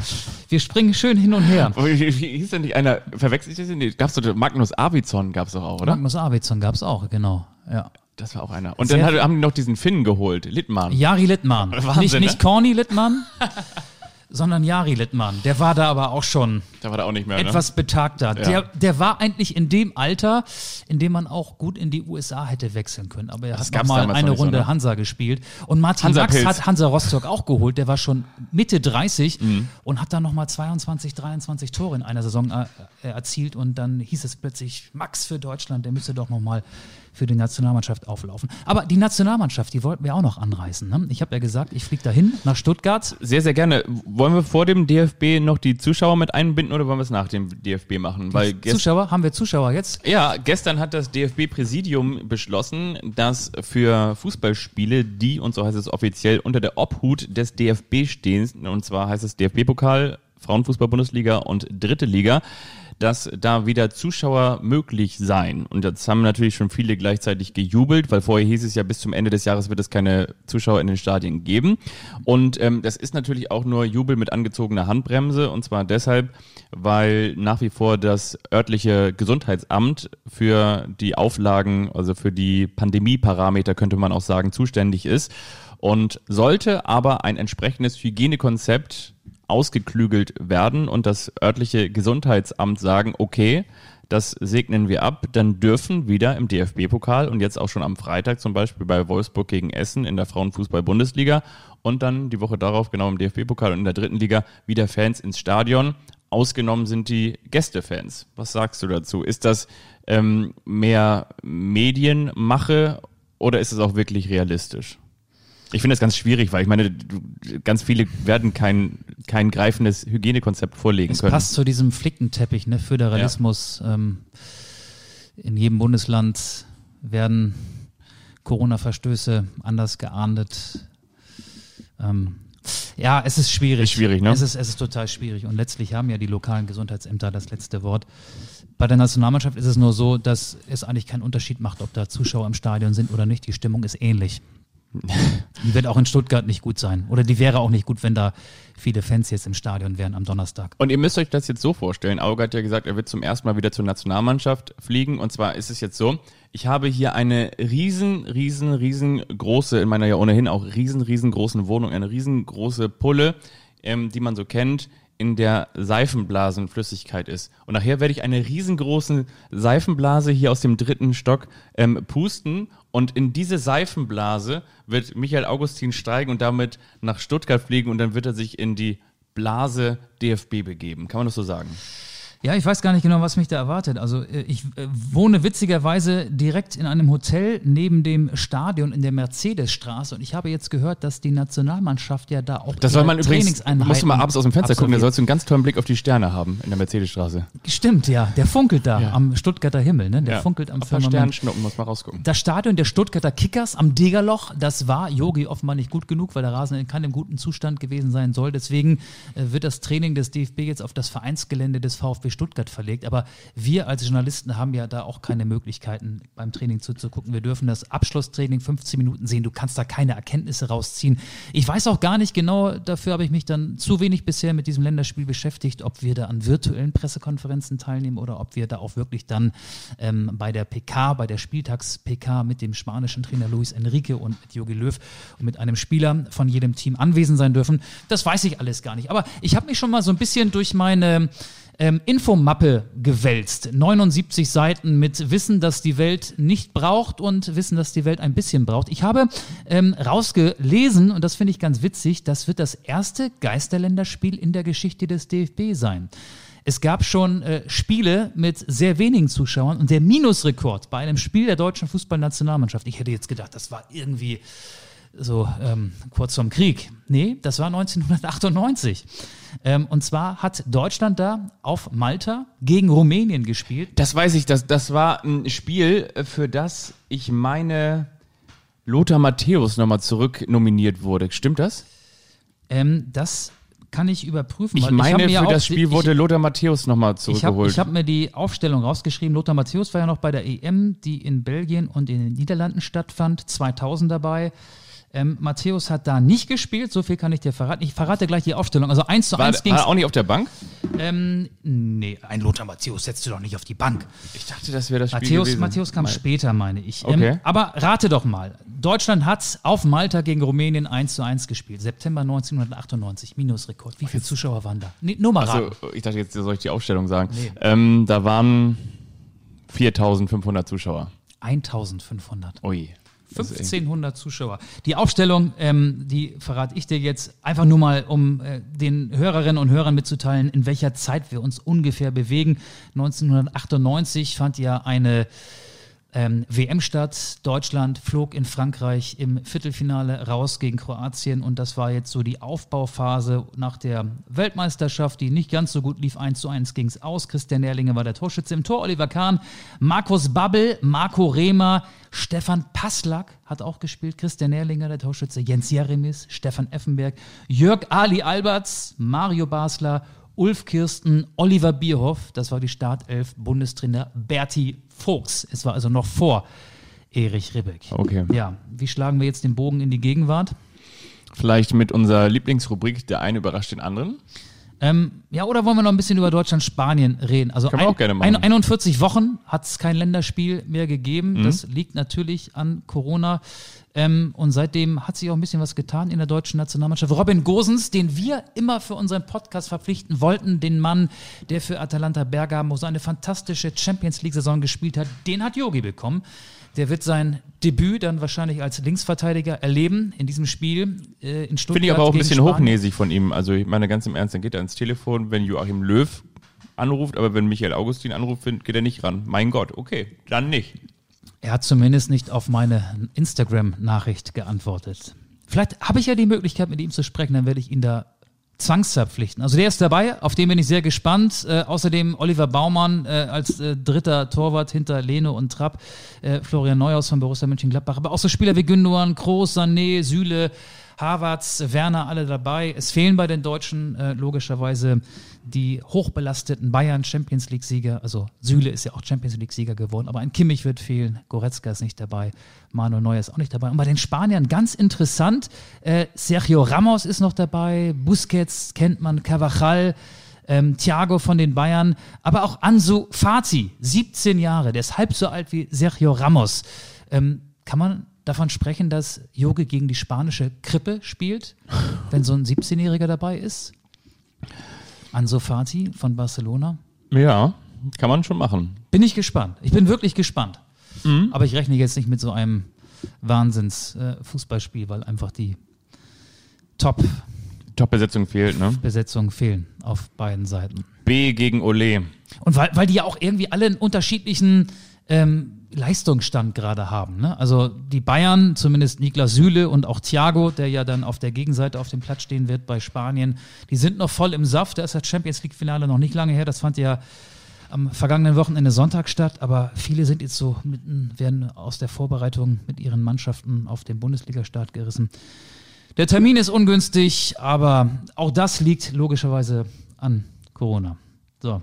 wir springen schön hin und her. Wie, hieß denn nicht einer, verwechselt ich das denn? Gab's doch, Magnus Arvidsson gab's doch auch, oder? Magnus Arvidsson gab es auch, genau. Ja. Das war auch einer. Und Sehr dann hat, haben die noch diesen Finn geholt, Littmann. Jari Littmann. Wahnsinn, nicht, ne? nicht Corny Littmann, sondern Jari Littmann. Der war da aber auch schon Da war der auch nicht mehr, etwas betagter. Ja. Der, der war eigentlich in dem Alter, in dem man auch gut in die USA hätte wechseln können. Aber er Das hat mal eine nicht so, Runde ne? Hansa gespielt. Und Martin Hansa Max Pilz. hat Hansa Rostock auch geholt. Der war schon Mitte 30 Mhm. und hat dann nochmal 22, 23 Tore in einer Saison äh, äh, erzielt. Und dann hieß es plötzlich, Max für Deutschland, der müsste doch nochmal für die Nationalmannschaft auflaufen. Aber die Nationalmannschaft, die wollten wir auch noch anreißen. Ne? Ich habe ja gesagt, ich fliege dahin nach Stuttgart. Sehr, sehr gerne. Wollen wir vor dem DFB noch die Zuschauer mit einbinden oder wollen wir es nach dem DFB machen? Zuschauer, haben wir Zuschauer jetzt? ja, gestern hat das DFB-Präsidium beschlossen, dass für Fußballspiele, die, und so heißt es offiziell, unter der Obhut des DFB stehen, und zwar heißt es DFB-Pokal, Frauenfußball-Bundesliga und Dritte Liga, dass da wieder Zuschauer möglich seien. Und jetzt haben natürlich schon viele gleichzeitig gejubelt, weil vorher hieß es ja, bis zum Ende des Jahres wird es keine Zuschauer in den Stadien geben. Und ähm, das ist natürlich auch nur Jubel mit angezogener Handbremse. Und zwar deshalb, weil nach wie vor das örtliche Gesundheitsamt für die Auflagen, also für die Pandemieparameter, könnte man auch sagen, zuständig ist. Und sollte aber ein entsprechendes Hygienekonzept ausgeklügelt werden und das örtliche Gesundheitsamt sagen, okay, das segnen wir ab, dann dürfen wieder im DFB-Pokal und jetzt auch schon am Freitag zum Beispiel bei Wolfsburg gegen Essen in der Frauenfußball-Bundesliga und dann die Woche darauf genau im DFB-Pokal und in der dritten Liga wieder Fans ins Stadion. Ausgenommen sind die Gästefans. Was sagst du dazu? Ist das ähm, mehr Medienmache oder ist es auch wirklich realistisch? Ich finde das ganz schwierig, weil ich meine, ganz viele werden kein, kein greifendes Hygienekonzept vorlegen Es können. passt zu diesem Flickenteppich, ne? Föderalismus. Ähm, in jedem Bundesland werden Corona-Verstöße anders geahndet. Ähm, ja, es ist schwierig. Ist schwierig, ne? Es ist, es ist total schwierig. Und letztlich haben ja die lokalen Gesundheitsämter das letzte Wort. Bei der Nationalmannschaft ist es nur so, dass es eigentlich keinen Unterschied macht, ob da Zuschauer im Stadion sind oder nicht. Die Stimmung ist ähnlich. Die wird auch in Stuttgart nicht gut sein. Oder die wäre auch nicht gut, wenn da viele Fans jetzt im Stadion wären am Donnerstag. Und ihr müsst euch das jetzt so vorstellen. Auge hat ja gesagt, er wird zum ersten Mal wieder zur Nationalmannschaft fliegen. Und zwar ist es jetzt so, ich habe hier eine riesen, riesen, riesengroße, in meiner ja ohnehin auch riesen, riesengroßen Wohnung, eine riesengroße Pulle, ähm, die man so kennt, in der Seifenblasenflüssigkeit ist. Und nachher werde ich eine riesengroße Seifenblase hier aus dem dritten Stock ähm, pusten und in diese Seifenblase wird Michael Augustin steigen und damit nach Stuttgart fliegen und dann wird er sich in die Blase DFB begeben. Kann man das so sagen? Ja, ich weiß gar nicht genau, was mich da erwartet. Also äh, ich äh, wohne witzigerweise direkt in einem Hotel neben dem Stadion in der Mercedesstraße und ich habe jetzt gehört, dass die Nationalmannschaft ja da auch Das soll man übrigens, musst du mal abends aus dem Fenster gucken, da absolviert. sollst du einen ganz tollen Blick auf die Sterne haben in der Mercedesstraße. Stimmt, ja, der funkelt da Ja. am Stuttgarter Himmel, ne? Der Ja. funkelt am Firmament. Sternschnuppen, muss mal rausgucken. Das Stadion der Stuttgarter Kickers am Degerloch, das war Yogi offenbar nicht gut genug, weil der Rasen in keinem guten Zustand gewesen sein soll. Deswegen äh, wird das Training des DFB jetzt auf das Vereinsgelände des VfB Stuttgart verlegt. Aber wir als Journalisten haben ja da auch keine Möglichkeiten, beim Training zuzugucken. Wir dürfen das Abschlusstraining 15 Minuten sehen. Du kannst da keine Erkenntnisse rausziehen. Ich weiß auch gar nicht genau, dafür habe ich mich dann zu wenig bisher mit diesem Länderspiel beschäftigt, ob wir da an virtuellen Pressekonferenzen teilnehmen oder ob wir da auch wirklich dann ähm, bei der PK, bei der Spieltags-PK mit dem spanischen Trainer Luis Enrique und mit Jogi Löw und mit einem Spieler von jedem Team anwesend sein dürfen. Das weiß ich alles gar nicht. Aber ich habe mich schon mal so ein bisschen durch meine ähm, Infomappe gewälzt. 79 Seiten mit Wissen, das die Welt nicht braucht und Wissen, das die Welt ein bisschen braucht. Ich habe ähm, rausgelesen, und das finde ich ganz witzig, das wird das erste Geisterländerspiel in der Geschichte des DFB sein. Es gab schon äh, Spiele mit sehr wenigen Zuschauern und der Minusrekord bei einem Spiel der deutschen Fußballnationalmannschaft, ich hätte jetzt gedacht, das war irgendwie so ähm, kurz vorm Krieg. Nee, das war 1998. Ähm, und zwar hat Deutschland da auf Malta gegen Rumänien gespielt. Das weiß ich, das, das war ein Spiel, äh, für das ich meine Lothar Matthäus nochmal zurück nominiert wurde. Stimmt das? Ähm, das kann ich überprüfen. Ich meine, ja für auch- das Spiel ich- wurde Lothar Matthäus nochmal Ich habe zurückgeholt. ich hab mir die Aufstellung rausgeschrieben. Lothar Matthäus war ja noch bei der EM, die in Belgien und in den Niederlanden stattfand, 2000 dabei. Ähm, Matthäus hat da nicht gespielt, so viel kann ich dir verraten. Ich verrate gleich die Aufstellung. Also 1 zu war, 1 ging war er auch nicht auf der Bank? Ähm, nee, ein Lothar Matthäus setzt du doch nicht auf die Bank. Ich dachte, das wäre das Spiel Matthäus, gewesen. Matthäus kam Mal- später, meine ich. Okay. Ähm, aber rate doch mal. Deutschland hat auf Malta gegen Rumänien 1 zu 1 gespielt. September 1998, Minusrekord. Wie viele Zuschauer waren da? Nee, nur mal raten. Also, ich dachte, jetzt soll ich die Aufstellung sagen. Nee. Ähm, da waren 4500 Zuschauer. 1500. Ui. Das ist echt- 1500 Zuschauer. Die Aufstellung, ähm, die verrate ich dir jetzt einfach nur mal, um äh, den Hörerinnen und Hörern mitzuteilen, in welcher Zeit wir uns ungefähr bewegen. 1998 fand ja eine ähm, WM statt. Deutschland flog in Frankreich im Viertelfinale raus gegen Kroatien und das war jetzt so die Aufbauphase nach der Weltmeisterschaft, die nicht ganz so gut lief. 1 zu 1 ging es aus. Christian Erlinger war der Torschütze im Tor, Oliver Kahn, Markus Babbel, Marco Rehmer, Stefan Passlack hat auch gespielt, Christian Erlinger der Torschütze, Jens Jeremis, Stefan Effenberg, Jörg Ali Alberts, Mario Basler, Ulf Kirsten, Oliver Bierhoff, das war die Startelf, Bundestrainer Berti Fuchs. Es war also noch vor Erich Ribbeck. Okay. Ja, wie schlagen wir jetzt den Bogen in die Gegenwart? Vielleicht mit unserer Lieblingsrubrik, der eine überrascht den anderen. Ähm, ja, oder wollen wir noch ein bisschen über Deutschland-Spanien reden? Also ein, ein- 41 Wochen hat es kein Länderspiel mehr gegeben. Mhm. Das liegt natürlich an Corona. Ähm, und seitdem hat sich auch ein bisschen was getan in der deutschen Nationalmannschaft. Robin Gosens, den wir immer für unseren Podcast verpflichten wollten, den Mann, der für Atalanta Bergamo so eine fantastische Champions League-Saison gespielt hat, den hat Yogi bekommen. Der wird sein Debüt dann wahrscheinlich als Linksverteidiger erleben in diesem Spiel äh, in Stuttgart. Finde ich aber auch ein bisschen Spanien. hochnäsig von ihm. Also ich meine ganz im Ernst, dann geht er ans Telefon, wenn Joachim Löw anruft, aber wenn Michael Augustin anruft, geht er nicht ran. Mein Gott, okay, dann nicht. Er hat zumindest nicht auf meine Instagram-Nachricht geantwortet. Vielleicht habe ich ja die Möglichkeit, mit ihm zu sprechen, dann werde ich ihn da zwangsverpflichten. Also der ist dabei, auf den bin ich sehr gespannt. Äh, außerdem Oliver Baumann äh, als äh, dritter Torwart hinter Leno und Trapp, äh, Florian Neuhaus von Borussia Mönchengladbach, aber auch so Spieler wie Gündogan, Kroos, Sané, Süle, Havertz, Werner, alle dabei. Es fehlen bei den Deutschen äh, logischerweise die hochbelasteten Bayern Champions League Sieger. Also Süle ist ja auch Champions League Sieger geworden, aber ein Kimmich wird fehlen, Goretzka ist nicht dabei, Manuel Neuer ist auch nicht dabei. Und bei den Spaniern ganz interessant, äh, Sergio Ramos ist noch dabei, Busquets kennt man, Carvajal, ähm, Thiago von den Bayern, aber auch Ansu Fati, 17 Jahre, der ist halb so alt wie Sergio Ramos. Ähm, kann man davon sprechen, dass Jogi gegen die spanische Krippe spielt, wenn so ein 17-Jähriger dabei ist? Ansu Fati von Barcelona. Ja, kann man schon machen. Bin ich gespannt. Ich bin wirklich gespannt. Mhm. Aber ich rechne jetzt nicht mit so einem Wahnsinns-Fußballspiel, weil einfach die Top Top-Besetzung fehlt, ne? Besetzungen fehlen auf beiden Seiten. B gegen Ole. Und weil, weil die ja auch irgendwie alle einen unterschiedlichen ähm, Leistungsstand gerade haben. Ne? Also die Bayern, zumindest Niklas Süle und auch Thiago, der ja dann auf der Gegenseite auf dem Platz stehen wird bei Spanien, die sind noch voll im Saft. Da ist das Champions League-Finale noch nicht lange her. Das fand ja am vergangenen Wochenende Sonntag statt, aber viele sind jetzt so mitten, werden aus der Vorbereitung mit ihren Mannschaften auf den Bundesliga-Start gerissen. Der Termin ist ungünstig, aber auch das liegt logischerweise an Corona. So.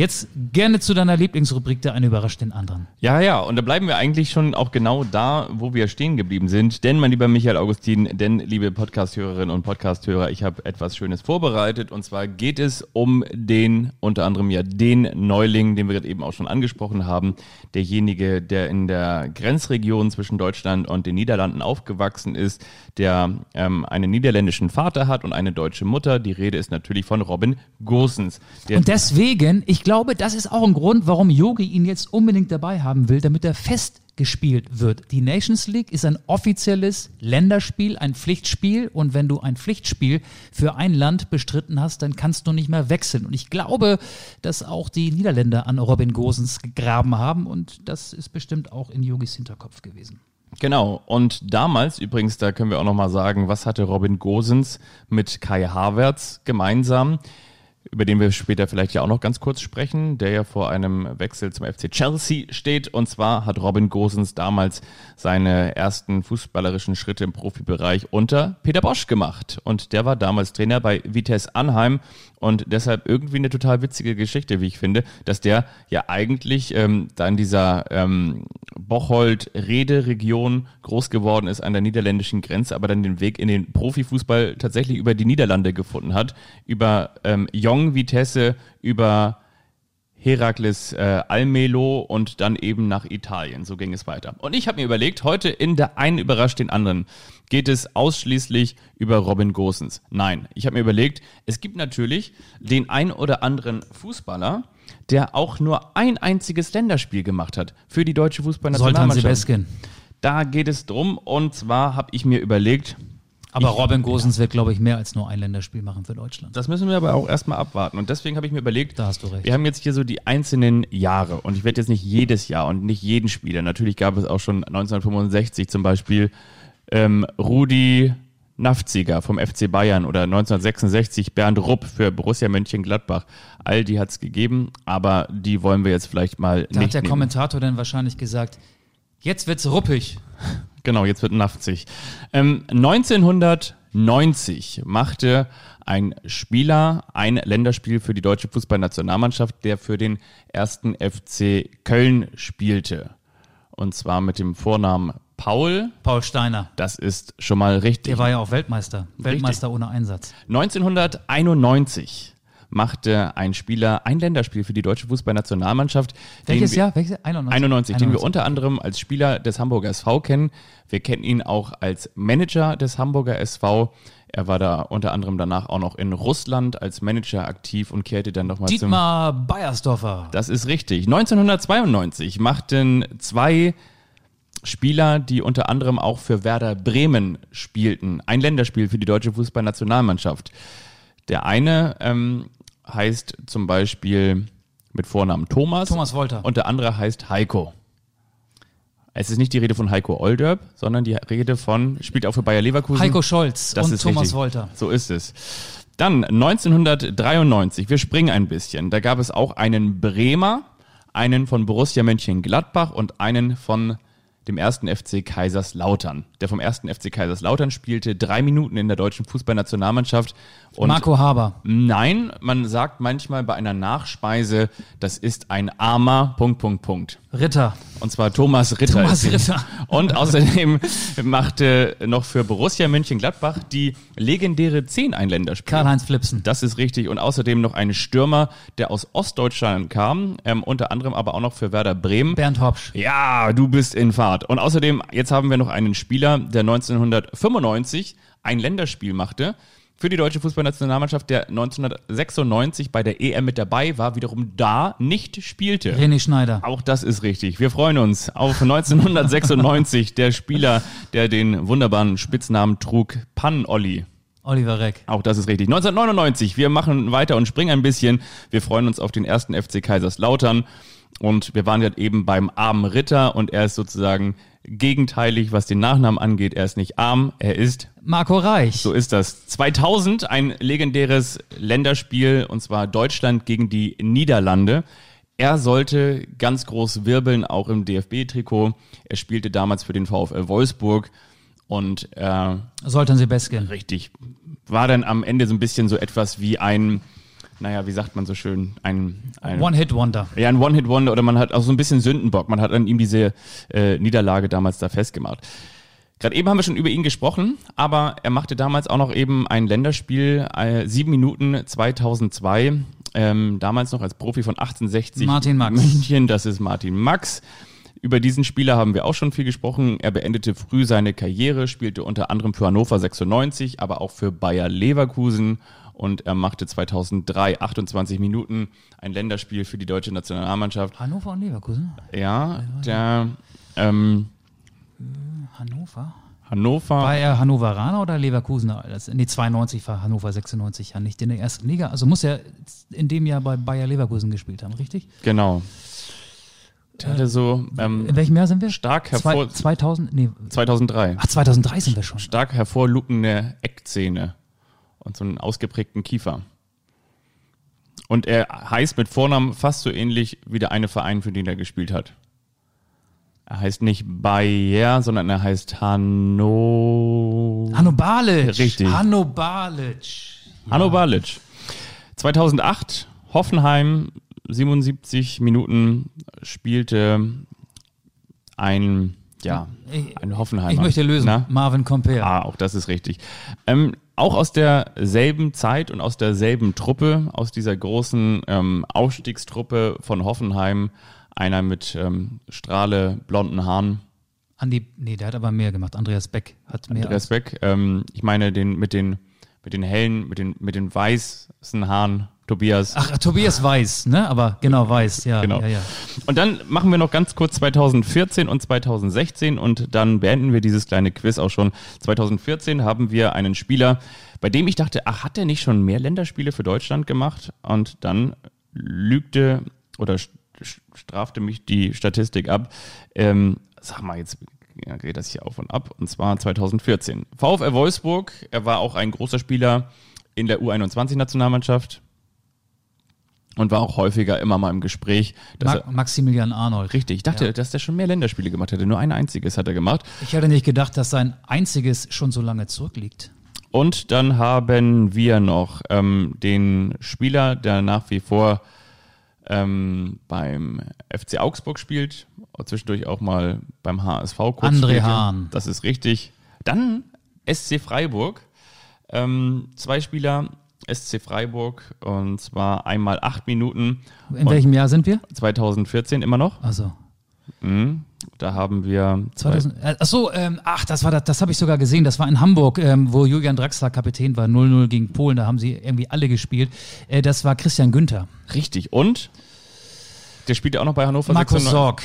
Jetzt gerne zu deiner Lieblingsrubrik, der eine überrascht den anderen. Ja, ja, und da bleiben wir eigentlich schon auch genau da, wo wir stehen geblieben sind. Denn, mein lieber Michael Augustin, denn, liebe Podcast-Hörerinnen und Podcast-Hörer, ich habe etwas Schönes vorbereitet. Und zwar geht es um den, unter anderem ja den Neuling, den wir gerade eben auch schon angesprochen haben. Derjenige, der in der Grenzregion zwischen Deutschland und den Niederlanden aufgewachsen ist, der ähm, einen niederländischen Vater hat und eine deutsche Mutter. Die Rede ist natürlich von Robin Gosens. Und deswegen, ich glaube, das ist auch ein Grund, warum Yogi ihn jetzt unbedingt dabei haben will, damit er festgespielt wird. Die Nations League ist ein offizielles Länderspiel, ein Pflichtspiel und wenn du ein Pflichtspiel für ein Land bestritten hast, dann kannst du nicht mehr wechseln. Und ich glaube, dass auch die Niederländer an Robin Gosens gegraben haben und das ist bestimmt auch in Yogis Hinterkopf gewesen. Genau. Und damals, übrigens, da können wir auch nochmal sagen, was hatte Robin Gosens mit Kai Havertz gemeinsam? Über den wir später vielleicht ja auch noch ganz kurz sprechen, der ja vor einem Wechsel zum FC Chelsea steht. Und zwar hat Robin Gosens damals seine ersten fußballerischen Schritte im Profibereich unter Peter Bosch gemacht. Und der war damals Trainer bei Vitesse Anheim und deshalb irgendwie eine total witzige Geschichte, wie ich finde, dass der ja eigentlich ähm, da in dieser ähm, Bocholt-Rede-Region groß geworden ist an der niederländischen Grenze, aber dann den Weg in den Profifußball tatsächlich über die Niederlande gefunden hat, über ähm, Vitesse, über Herakles äh, Almelo und dann eben nach Italien. So ging es weiter. Und ich habe mir überlegt, heute in der einen überrascht den anderen geht es ausschließlich über Robin Gosens. Nein, ich habe mir überlegt, es gibt natürlich den ein oder anderen Fußballer, der auch nur ein einziges Länderspiel gemacht hat für die deutsche Soltan Fußballnationalmannschaft. Sebeskin. Da geht es drum und zwar habe ich mir überlegt, Aber Ich- Robin Gosens wird, glaube ich, mehr als nur ein Länderspiel machen für Deutschland. Das müssen wir aber auch erstmal abwarten. Und deswegen habe ich mir überlegt, Da hast du recht. wir haben jetzt hier so die einzelnen Jahre. Und ich werde jetzt nicht jedes Jahr und nicht jeden Spieler. Natürlich gab es auch schon 1965 zum Beispiel ähm, Rudi Nafziger vom FC Bayern oder 1966 Bernd Rupp für Borussia Mönchengladbach. All die hat es gegeben, aber die wollen wir jetzt vielleicht mal Da hat nicht der nehmen. Kommentator dann wahrscheinlich gesagt, jetzt wird's ruppig. Genau, jetzt wird nafzig. Ähm, 1990 machte ein Spieler ein Länderspiel für die deutsche Fußballnationalmannschaft, der für den ersten FC Köln spielte. Und zwar mit dem Vornamen Paul. Paul Steiner. Das ist schon mal richtig. Der war ja auch Weltmeister. Weltmeister ohne Einsatz. 1991 machte ein Spieler ein Länderspiel für die deutsche Fußballnationalmannschaft. Welches Jahr? Welches? 91. 91, den wir unter anderem als Spieler des Hamburger SV kennen. Wir kennen ihn auch als Manager des Hamburger SV. Er war da unter anderem danach auch noch in Russland als Manager aktiv und kehrte dann nochmal zum... Dietmar Beiersdorfer. Das ist richtig. 1992 machten zwei Spieler, die unter anderem auch für Werder Bremen spielten, ein Länderspiel für die deutsche Fußballnationalmannschaft. Der eine ähm, heißt zum Beispiel mit Vornamen Thomas. Thomas Wolter. Und der andere heißt Heiko. Es ist nicht die Rede von Heiko Olderb, sondern die Rede von, spielt auch für Bayer Leverkusen. Heiko Scholz Das und ist Thomas richtig. Wolter. So ist es. Dann 1993, wir springen ein bisschen. Da gab es auch einen Bremer, einen von Borussia Mönchengladbach und einen von dem ersten FC Kaiserslautern. Der vom ersten FC Kaiserslautern spielte drei Minuten in der deutschen Fußballnationalmannschaft. Und Marco Haber. Nein, man sagt manchmal bei einer Nachspeise, das ist ein armer Punkt, Punkt, Punkt. Ritter. Und zwar Thomas Ritter. Thomas. Ritter. Und außerdem machte noch für Borussia Mönchengladbach die legendäre 10 ein Länderspiel. Karl-Heinz Flipsen. Das ist richtig. Und außerdem noch ein Stürmer, der aus Ostdeutschland kam, ähm, unter anderem aber auch noch für Werder Bremen. Bernd Hopsch. Ja, du bist in Fahrt. Und außerdem, jetzt haben wir noch einen Spieler, der 1995 ein Länderspiel machte für die deutsche Fußballnationalmannschaft, der 1996 bei der EM mit dabei war, wiederum da nicht spielte. René Schneider. Auch das ist richtig. Wir freuen uns auf 1996, der Spieler, der den wunderbaren Spitznamen trug, Pan-Olli. Oliver Reck. Auch das ist richtig. 1999, wir machen weiter und springen ein bisschen. Wir freuen uns auf den ersten FC Kaiserslautern. Und wir waren ja eben beim armen Ritter und er ist sozusagen gegenteilig, was den Nachnamen angeht. Er ist nicht arm, er ist Marco Reich. so ist das. 2000 ein legendäres Länderspiel und zwar Deutschland gegen die Niederlande. Er sollte ganz groß wirbeln, auch im DFB-Trikot. Er spielte damals für den VfL Wolfsburg und äh, Soltan Sebeskin. richtig war dann am Ende so ein bisschen so etwas wie ein, naja, wie sagt man so schön, ein, ein One-Hit-Wonder. ja, ein One-Hit-Wonder oder man hat auch so ein bisschen Sündenbock. Man hat an ihm diese äh, Niederlage damals da festgemacht. Gerade eben haben wir schon über ihn gesprochen, aber er machte damals auch noch eben ein Länderspiel, äh, sieben Minuten 2002, ähm, damals noch als Profi von 1860 Martin Max. München, das ist Martin Max. Über diesen Spieler haben wir auch schon viel gesprochen. Er beendete früh seine Karriere, spielte unter anderem für Hannover 96, aber auch für Bayer Leverkusen und er machte 2003 28 Minuten ein Länderspiel für die deutsche Nationalmannschaft. Hannover und Leverkusen? Ja, der ähm, Hannover? Hannover. War er Hannoveraner oder Leverkusener? Das, nee, 92 war Hannover 96 ja nicht in der ersten Liga. Also muss er in dem Jahr bei Bayer Leverkusen gespielt haben, richtig? Genau. Der hatte so ähm, In welchem Jahr sind wir? stark hervor 2000? Nee, 2003 ach, 2003 sind wir schon. stark hervorlugende Eckzähne und so einen ausgeprägten Kiefer. Und er heißt mit Vornamen fast so ähnlich wie der eine Verein, für den er gespielt hat. Er heißt nicht Bayer, sondern er heißt Hanno. Hanno Balic. Richtig. Hanno Balic. Hanno Balic. 2008, Hoffenheim, 77 Minuten spielte ein, ja, Ich- ein Hoffenheimer. Ich möchte lösen. Na? Marvin Comper. Ah, auch das ist richtig. Ähm, auch aus derselben Zeit und aus derselben Truppe, aus dieser großen ähm, Aufstiegstruppe von Hoffenheim, einer mit ähm, strahle blonden Haaren, Andi, nee, der hat aber mehr gemacht. Andreas Beck hat mehr. Andreas Beck. Ähm, ich meine den mit den mit den hellen, mit den mit den weißen Haaren, Tobias. Ach, Tobias Weiß, ne? Aber genau, Weiß, ja. Genau. ja, ja. Und dann machen wir noch ganz kurz 2014 und 2016 und dann beenden wir dieses kleine Quiz auch schon. 2014 haben wir einen Spieler, bei dem ich dachte, ach, hat der nicht schon mehr Länderspiele für Deutschland gemacht? Und dann lügte oder st- st- strafte mich die Statistik ab. Ähm, sag mal, jetzt geht das hier auf und ab. Und zwar 2014. VfL Wolfsburg, er war auch ein großer Spieler in der U21-Nationalmannschaft und war auch häufiger immer mal im Gespräch. Ma Maximilian Arnold. richtig, ich dachte, dass der schon mehr Länderspiele gemacht hätte. Nur ein einziges hat er gemacht. Ich hätte nicht gedacht, dass sein einziges schon so lange zurückliegt. Und dann haben wir noch ähm, den Spieler, der nach wie vor ähm, beim FC Augsburg spielt, zwischendurch auch mal beim HSV kurz André. Hahn. Das ist richtig. Dann SC Freiburg. Ähm, zwei Spieler, SC Freiburg, und zwar einmal acht Minuten. In Und welchem Jahr sind wir? 2014 immer noch. Also, Mhm. Da haben wir 2000, äh, ach so, ähm, ach, das war das, das habe ich sogar gesehen. Das war in Hamburg, ähm, wo Julian Draxler Kapitän war, 0-0 gegen Polen. Da haben sie irgendwie alle gespielt. Äh, das war Christian Günther. richtig. Und der spielt ja auch noch bei Hannover Markus 96. Sorg.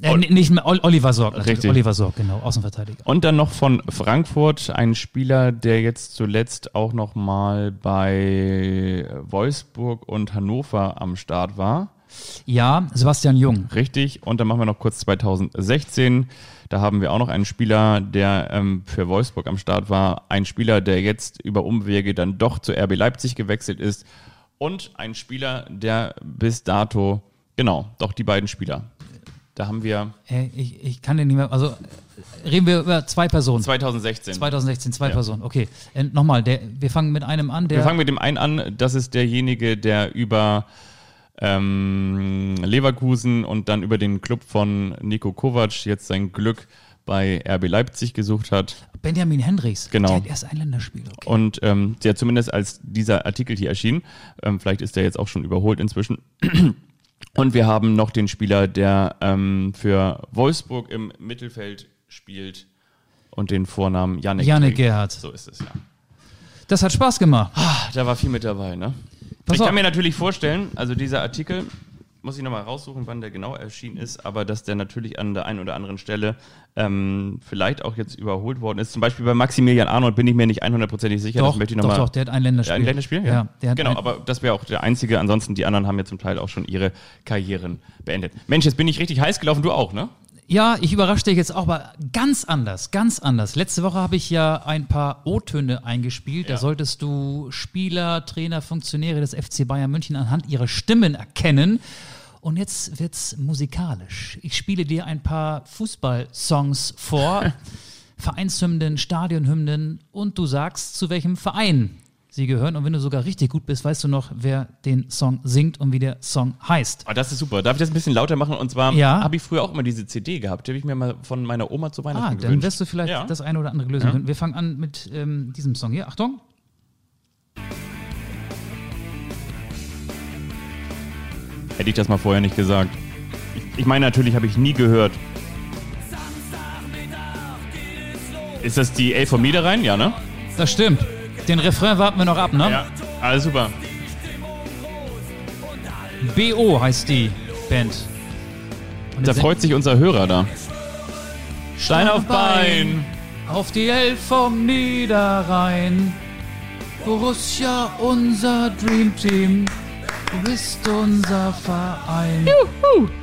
Äh, nicht Oliver Sorg. natürlich. Richtig. Oliver Sorg, genau, Außenverteidiger. Und dann noch von Frankfurt ein Spieler, der jetzt zuletzt auch noch mal bei Wolfsburg und Hannover am Start war. Ja, Sebastian Jung. Richtig. Und dann machen wir noch kurz 2016. Da haben wir auch noch einen Spieler, der ähm, für Wolfsburg am Start war. Ein Spieler, der jetzt über Umwege dann doch zu RB Leipzig gewechselt ist. Und ein Spieler, der bis dato, genau, doch die beiden Spieler. Da haben wir Äh, ich, ich kann den nicht mehr, also reden wir über zwei Personen. 2016. 2016, zwei Ja. Personen. Okay, äh, nochmal, der, wir fangen mit einem an, Wir fangen mit dem einen an. Das ist derjenige, der über ähm, Leverkusen und dann über den Club von Nico Kovac jetzt sein Glück bei RB Leipzig gesucht hat. Benjamin Hendricks. Genau. Der hat erst ein Länderspiel. Okay. Und ähm, der zumindest als dieser Artikel hier erschien, ähm, vielleicht ist der jetzt auch schon überholt inzwischen. Und wir haben noch den Spieler, der ähm, für Wolfsburg im Mittelfeld spielt und den Vornamen Janik. Janik. Gerhardt. So ist es, ja. Das hat Spaß gemacht. Da war viel mit dabei, ne? Pass ich auf. kann mir natürlich vorstellen, also dieser Artikel, muss ich nochmal raussuchen, wann der genau erschienen ist, aber dass der natürlich an der einen oder anderen Stelle ähm, vielleicht auch jetzt überholt worden ist. Zum Beispiel bei Maximilian Arnold bin ich mir nicht 100%ig sicher. Doch, das möchte ich noch doch, mal doch, der hat ein Länderspiel. Ja, ein Länderspiel? Ja. Ja, genau, aber das wäre auch der einzige. Ansonsten, die anderen haben ja zum Teil auch schon ihre Karrieren beendet. Mensch, jetzt bin ich richtig heiß gelaufen, du auch, ne? Ja, ich überrasche dich jetzt auch, aber ganz anders, ganz anders. Letzte Woche habe ich ja ein paar O-Töne eingespielt. Da solltest du Spieler, Trainer, Funktionäre des FC Bayern München anhand ihrer Stimmen erkennen. Und jetzt wird's musikalisch. Ich spiele dir ein paar Fußballsongs vor, Vereinshymnen, Stadionhymnen und du sagst, zu welchem Verein sie gehören. Und wenn du sogar richtig gut bist, weißt du noch, wer den Song singt und wie der Song heißt. Ah, das ist super. Darf ich das ein bisschen lauter machen? Und zwar Ja. habe ich früher auch immer diese CD gehabt. Die habe ich mir mal von meiner Oma zu Weihnachten Ah, gewünscht. dann wirst du vielleicht Ja. das eine oder andere lösen können. Wir fangen an mit ähm, diesem Song hier. Achtung. Hätte ich das mal vorher nicht gesagt. Ich, ich meine, natürlich habe ich nie gehört. Ist das die Elf vom Niederrhein? Ja, ne? Das stimmt. Den Refrain warten wir noch ab, ne? Ja. Alles super. BO heißt die Band. Und Da freut sich unser Hörer da. Stein auf Bein. Auf die Elf vom Niederrhein. Borussia, unser Dream Team. Du bist unser Verein.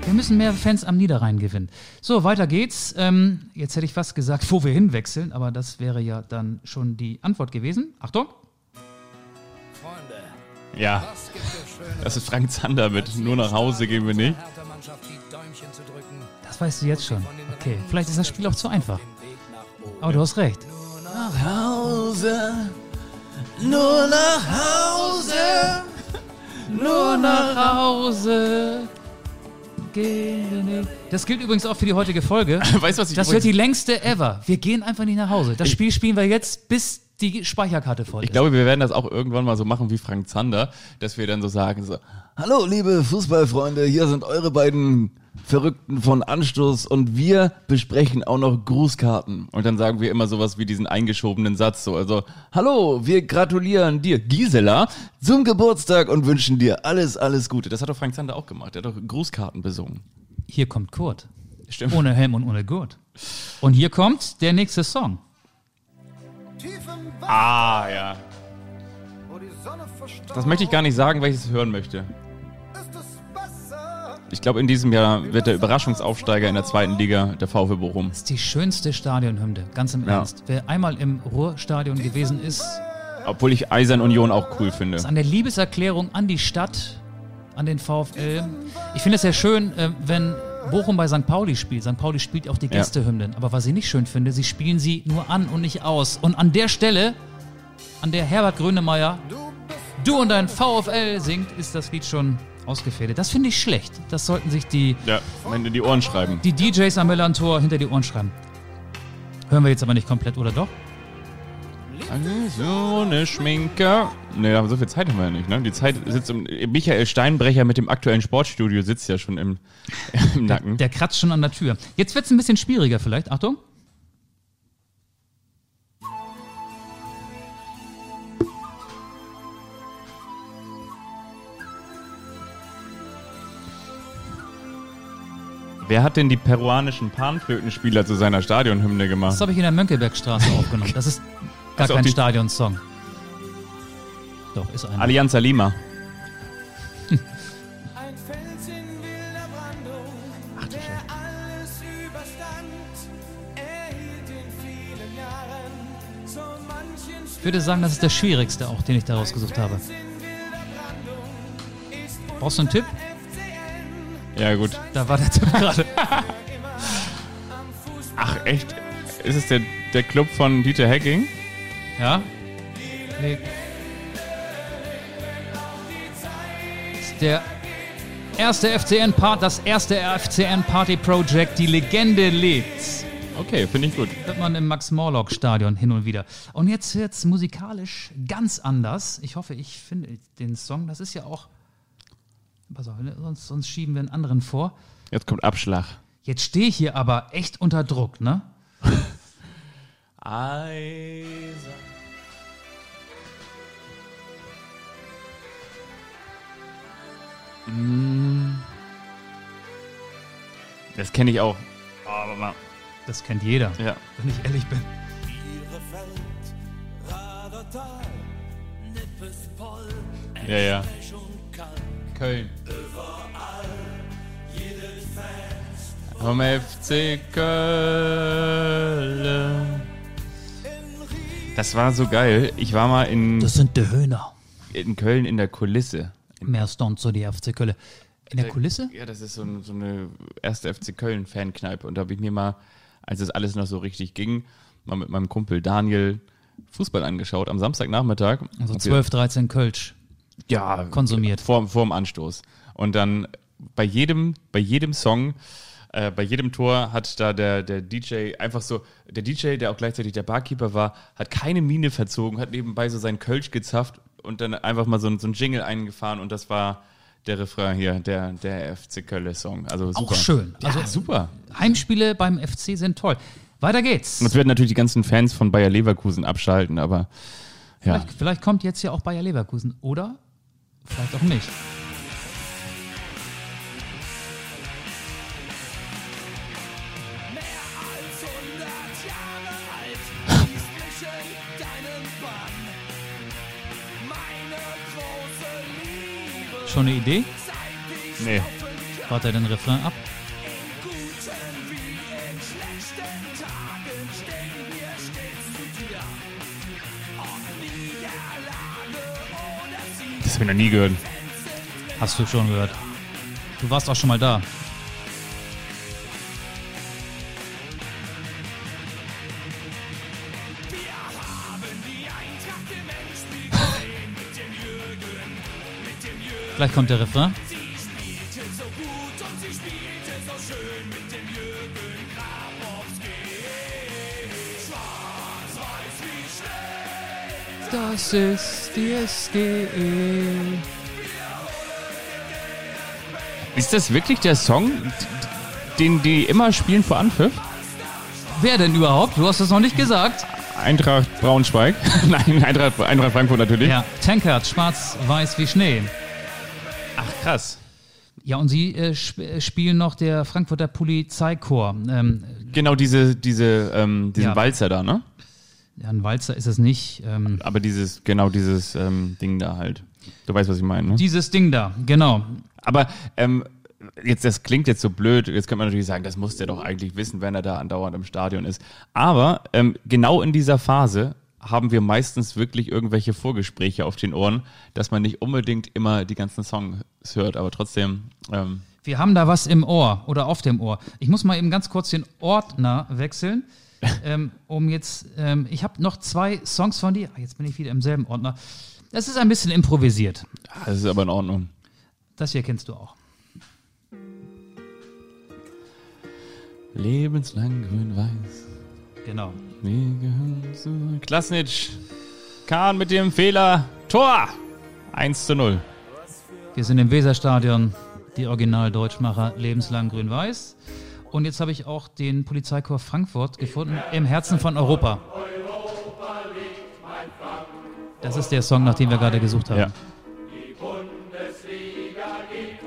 Wir müssen mehr Fans am Niederrhein gewinnen. So, weiter geht's. Ähm, jetzt hätte ich fast gesagt, wo wir hinwechseln, aber das wäre ja dann schon die Antwort gewesen. Achtung. Freunde, Ja, das ist Frank Zander mit Nur nach Hause gehen wir nicht. Das weißt du jetzt schon. Okay, vielleicht ist das Spiel auch zu einfach. nach. Aber du hast recht. Hause, nur nach Hause. Nur nach Hause gehen. Das gilt übrigens auch für die heutige Folge. Weißt du, was ich Das wird die längste ever. Wir gehen einfach nicht nach Hause. Das Spiel spielen wir jetzt, bis die Speicherkarte voll ist. Ich glaube, wir werden das auch irgendwann mal so machen wie Frank Zander, dass wir dann so sagen, so, Hallo, liebe Fußballfreunde, hier sind eure beiden Verrückten von Anstoß und wir besprechen auch noch Grußkarten. und dann sagen wir immer sowas wie diesen eingeschobenen Satz, so, also, Hallo, wir gratulieren dir, Gisela, zum Geburtstag und wünschen dir alles, alles Gute. das hat doch Frank Zander auch gemacht, der hat doch Grußkarten besungen. Hier kommt Kurt. Stimmt. Ohne Helm und ohne Gurt. Und hier kommt der nächste Song. Ah, ja. wo die Sonne verstaubt, Das möchte ich gar nicht sagen, weil ich es hören möchte. das. Ich glaube, in diesem Jahr wird der Überraschungsaufsteiger in der zweiten Liga der VfB Bochum. Das ist die schönste Stadionhymne, ganz im Ja. Ernst. Wer einmal im Ruhrstadion gewesen ist, Obwohl ich Eisern Union auch cool finde. ist eine Liebeserklärung an die Stadt, an den VfL. Ich finde es sehr schön, äh, wenn Bochum bei St. Pauli spielt. St. Pauli spielt auch die Ja. Gästehymnen. Aber was ich nicht schön finde, sie spielen sie nur an und nicht aus. Und an der Stelle, an der Herbert Grönemeyer Du und dein VfL singt, ist das Lied schon ausgefädelt. Das finde ich schlecht. Das sollten sich die, Ja, in die Ohren schreiben. die DJs am Millantor hinter die Ohren schreiben. Hören wir jetzt aber nicht komplett, oder doch? So eine Schminke. Nee, aber so viel Zeit haben wir ja nicht, ne? Die Zeit sitzt im, Michael Steinbrecher mit dem aktuellen Sportstudio sitzt ja schon im, im Nacken. Der kratzt schon an der Tür. Jetzt wird es ein bisschen schwieriger vielleicht. Achtung. Wer hat denn die peruanischen Panflötenspieler zu seiner Stadionhymne gemacht? Das habe ich in der Mönckebergstraße aufgenommen. Das ist gar kein Stadionsong. Doch, ist einer. Alianza Lima. Ich würde sagen, das ist der schwierigste auch, den ich da rausgesucht habe. Brauchst du einen Tipp? Ja, gut. Da war der Tipp gerade. Ach, echt? Ist es der, der Club von Dieter Hecking? Ja? Nee. Ist Der erste FCN-Part, das erste FCN-Party-Project, die Legende lebt. Okay, finde ich gut. Hört man im Max-Morlock-Stadion hin und wieder. Und jetzt wird's musikalisch ganz anders. Ich hoffe, ich finde den Song. Das ist ja auch. Pass auf, ne? sonst, sonst schieben wir einen anderen vor. Jetzt kommt Abschlag. Jetzt stehe ich hier aber echt unter Druck, ne? Eisern. Das kenne ich auch. Aber mal, Das kennt jeder, ja. wenn ich ehrlich bin. Ja, ja. Köln. Vom FC Köln. Das war so geil. Ich war mal in, Das sind die Höhner. in Köln in der Kulisse. Mehr Stunt so die FC Köln. In der Kulisse? Ja, das ist so, ein, so eine erste FC Köln Fankneipe. Und da habe ich mir mal, als es alles noch so richtig ging, mal mit meinem Kumpel Daniel Fußball angeschaut am Samstagnachmittag. Also Und wir- 12, 13 Kölsch. ja, konsumiert. Vor, vor dem Anstoß. Und dann bei jedem, bei jedem Song, äh, bei jedem Tor hat da der, der DJ einfach so, der DJ, der auch gleichzeitig der Barkeeper war, hat keine Miene verzogen, hat nebenbei so seinen Kölsch gezapft und dann einfach mal so, ein- so ein Jingle eingefahren und das war der Refrain hier, der, der FC Köln-Song. Also super. Auch schön. Also Also super. Heimspiele beim FC sind toll. Weiter geht's. Und es werden natürlich die ganzen Fans von Bayer Leverkusen abschalten, aber ja. Vielleicht, vielleicht kommt jetzt ja auch Bayer Leverkusen. Oder vielleicht auch nicht. Schon eine Idee? Nee. Warte den Refrain ab. Das habe ich noch nie gehört. Hast du schon gehört. Du warst auch schon mal da. Grabowski. Schwarz-Weiß wie Schnee. Das ist die SGE. Ist das wirklich der Song, den die immer spielen vor Anpfiff? Wer denn überhaupt? Du hast es noch nicht gesagt. Eintracht Braunschweig. Nein, Eintracht, Eintracht Frankfurt natürlich. Ja, Tankard, schwarz-weiß wie Schnee. Krass. Ja, und sie äh, sp äh, spielen noch der Frankfurter Polizeichor. Ähm, Genau diese, diese, ähm, diesen Ja. Walzer da, ne? ja, ein Walzer ist es nicht. Ähm, Aber dieses, genau dieses ähm, Ding da halt. Du weißt, was ich meine, ne? dieses Ding da, genau. Aber ähm, jetzt, das klingt jetzt so blöd. Jetzt könnte man natürlich sagen, das muss der doch eigentlich wissen, wenn er da andauernd im Stadion ist. Aber ähm, genau in dieser Phase haben wir meistens wirklich irgendwelche Vorgespräche auf den Ohren, dass man nicht unbedingt immer die ganzen Songs hört, aber trotzdem. Ähm, Wir haben da was im Ohr oder auf dem Ohr. Ich muss mal eben ganz kurz den Ordner wechseln, ähm, um jetzt. Ähm, ich habe noch zwei Songs von dir. Ah, Jetzt bin ich wieder im selben Ordner. Das ist ein bisschen improvisiert. das ist aber in Ordnung. Das hier kennst du auch. Lebenslang grün-weiß. Genau. Klasnitsch. Kahn mit dem Fehler. Tor! 1 zu 0. Wir sind im Weserstadion, die Original-Deutschmacher lebenslang grün-weiß. Und jetzt habe ich auch den Polizeikorps Frankfurt gefunden, im Herzen von Europa. Das ist der Song, nach dem wir gerade gesucht haben. Ja.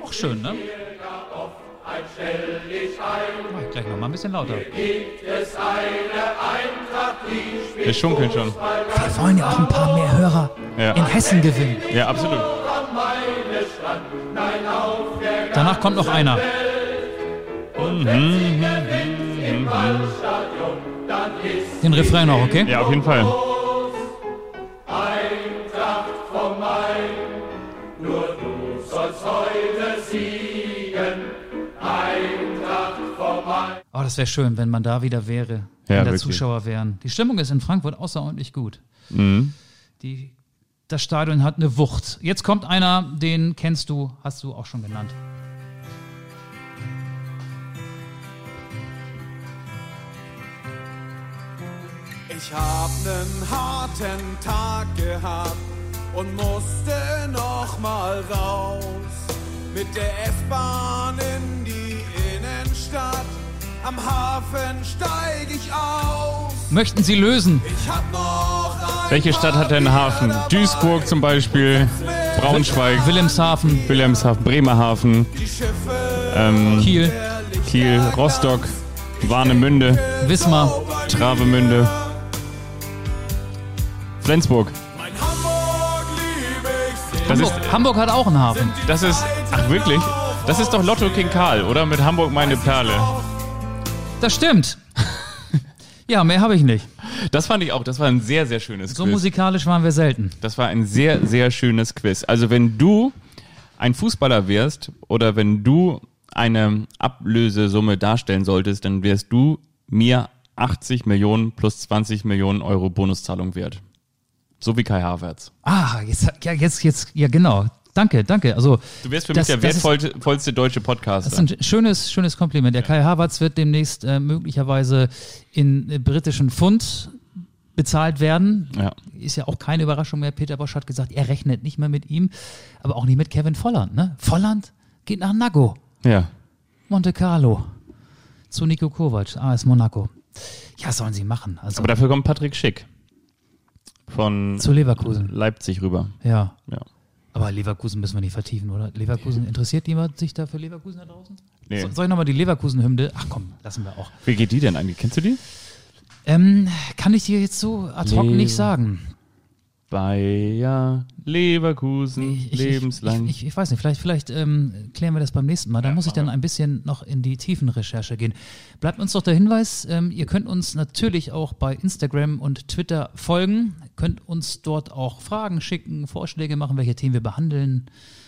Auch schön, ne? Mach ich gleich noch mal ein bisschen lauter. Wir schunkeln schon. Wir wollen ja auch ein paar mehr Hörer Ja. in Hessen gewinnen. Ja, absolut. Danach kommt noch einer. Den Refrain noch, okay? Ja, auf jeden Fall. Oh, das wäre schön, wenn man da wieder wäre, Ja, wenn da wirklich. Zuschauer wären. Die Stimmung ist in Frankfurt außerordentlich gut. Mhm. Die, das Stadion hat eine Wucht. Jetzt kommt einer, den kennst du, hast du auch schon genannt. Ich hab nen harten Tag gehabt und musste noch mal raus. Mit der S-Bahn in die Innenstadt, am Hafen steig ich aus. Möchten Sie lösen? Ich hab noch ein Welche Stadt hat denn einen Hafen? Duisburg zum Beispiel, Braunschweig, Wilhelmshaven, Wilhelmshaven, Bremerhaven. Die Schiffe Ähm, Kiel. Kiel, Rostock, Warnemünde, Wismar. Travemünde, Flensburg. Mein Hamburg liebe ich sehr. Das ist, Hamburg, Hamburg hat auch einen Hafen. das ist, ach wirklich? Das ist doch Lotto King Karl, oder? Mit Hamburg meine Perle. Das stimmt. ja, mehr habe ich nicht. Das fand ich auch, das war ein sehr, sehr schönes So Quiz. musikalisch waren wir selten. Das war ein sehr, sehr schönes Quiz. Also wenn du ein Fußballer wärst oder wenn du eine Ablösesumme darstellen solltest, dann wärst du mir 80 Millionen plus 20 Millionen Euro Bonuszahlung wert. So wie Kai Havertz. Ah, jetzt, ja, jetzt, jetzt, ja, genau. Danke, danke. Also, Du wärst für Das- mich der wertvollste vollste deutsche Podcaster. Das ist ein schönes, schönes Kompliment. Der Kai Havertz wird demnächst äh, möglicherweise in äh, britischen Pfund bezahlt werden. ja. Ist ja auch keine Überraschung mehr. Peter Bosch hat gesagt, er rechnet nicht mehr mit ihm, aber auch nicht mit Kevin Volland. Ne? Volland geht nach Nago, ja. Monte Carlo, zu Nico Kovac, AS Monaco. Ja, sollen sie machen. Also Aber dafür kommt Patrick Schick von zu Leverkusen. Leipzig rüber. Ja. Ja. Aber Leverkusen müssen wir nicht vertiefen, oder? Leverkusen, interessiert jemand sich da für Leverkusen da draußen? Nee. So, soll ich nochmal die Leverkusen-Hymne? Ach komm, lassen wir auch. Wie geht die denn eigentlich? Kennst du die? Ähm, kann ich dir jetzt so ad hoc Lever- nicht sagen. Bayer Leverkusen, Ich, ich, lebenslang. Ich, ich, ich weiß nicht, vielleicht, vielleicht ähm, klären wir das beim nächsten Mal. Da muss ich dann ein bisschen noch in die Tiefenrecherche gehen. Bleibt uns doch der Hinweis, ähm, ihr könnt uns natürlich auch bei Instagram und Twitter folgen, könnt uns dort auch Fragen schicken, Vorschläge machen, welche Themen wir behandeln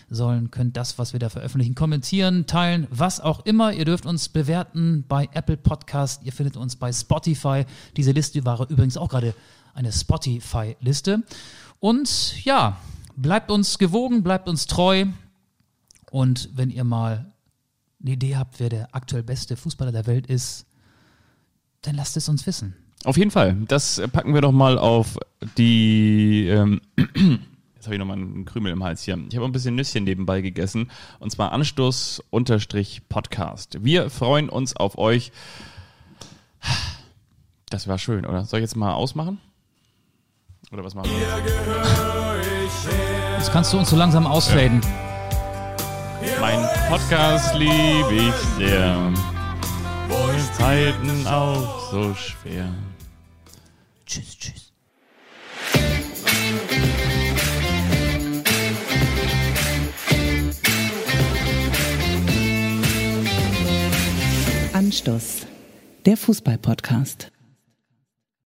sollen, könnt das, was wir da veröffentlichen, kommentieren, teilen, was auch immer. Ihr dürft uns bewerten bei Apple Podcast, ihr findet uns bei Spotify. Diese Liste war übrigens auch gerade eine Spotify-Liste. Und ja, bleibt uns gewogen, bleibt uns treu. Und wenn ihr mal eine Idee habt, wer der aktuell beste Fußballer der Welt ist, dann lasst es uns wissen. Auf jeden Fall. Das äh, packen wir doch mal auf die. Ähm, jetzt habe ich nochmal einen Krümel im Hals hier. Ich habe ein bisschen Nüsschen nebenbei gegessen. Und zwar Anstoß-Podcast. Wir freuen uns auf euch. Das war schön, oder? Soll ich jetzt mal ausmachen? Oder was machen wir? Jetzt kannst du uns so langsam ausfaden. Mein Podcast liebe ich sehr. Zeiten auch so schwer. Tschüss, tschüss. Anstoß. Der Fußball-Podcast.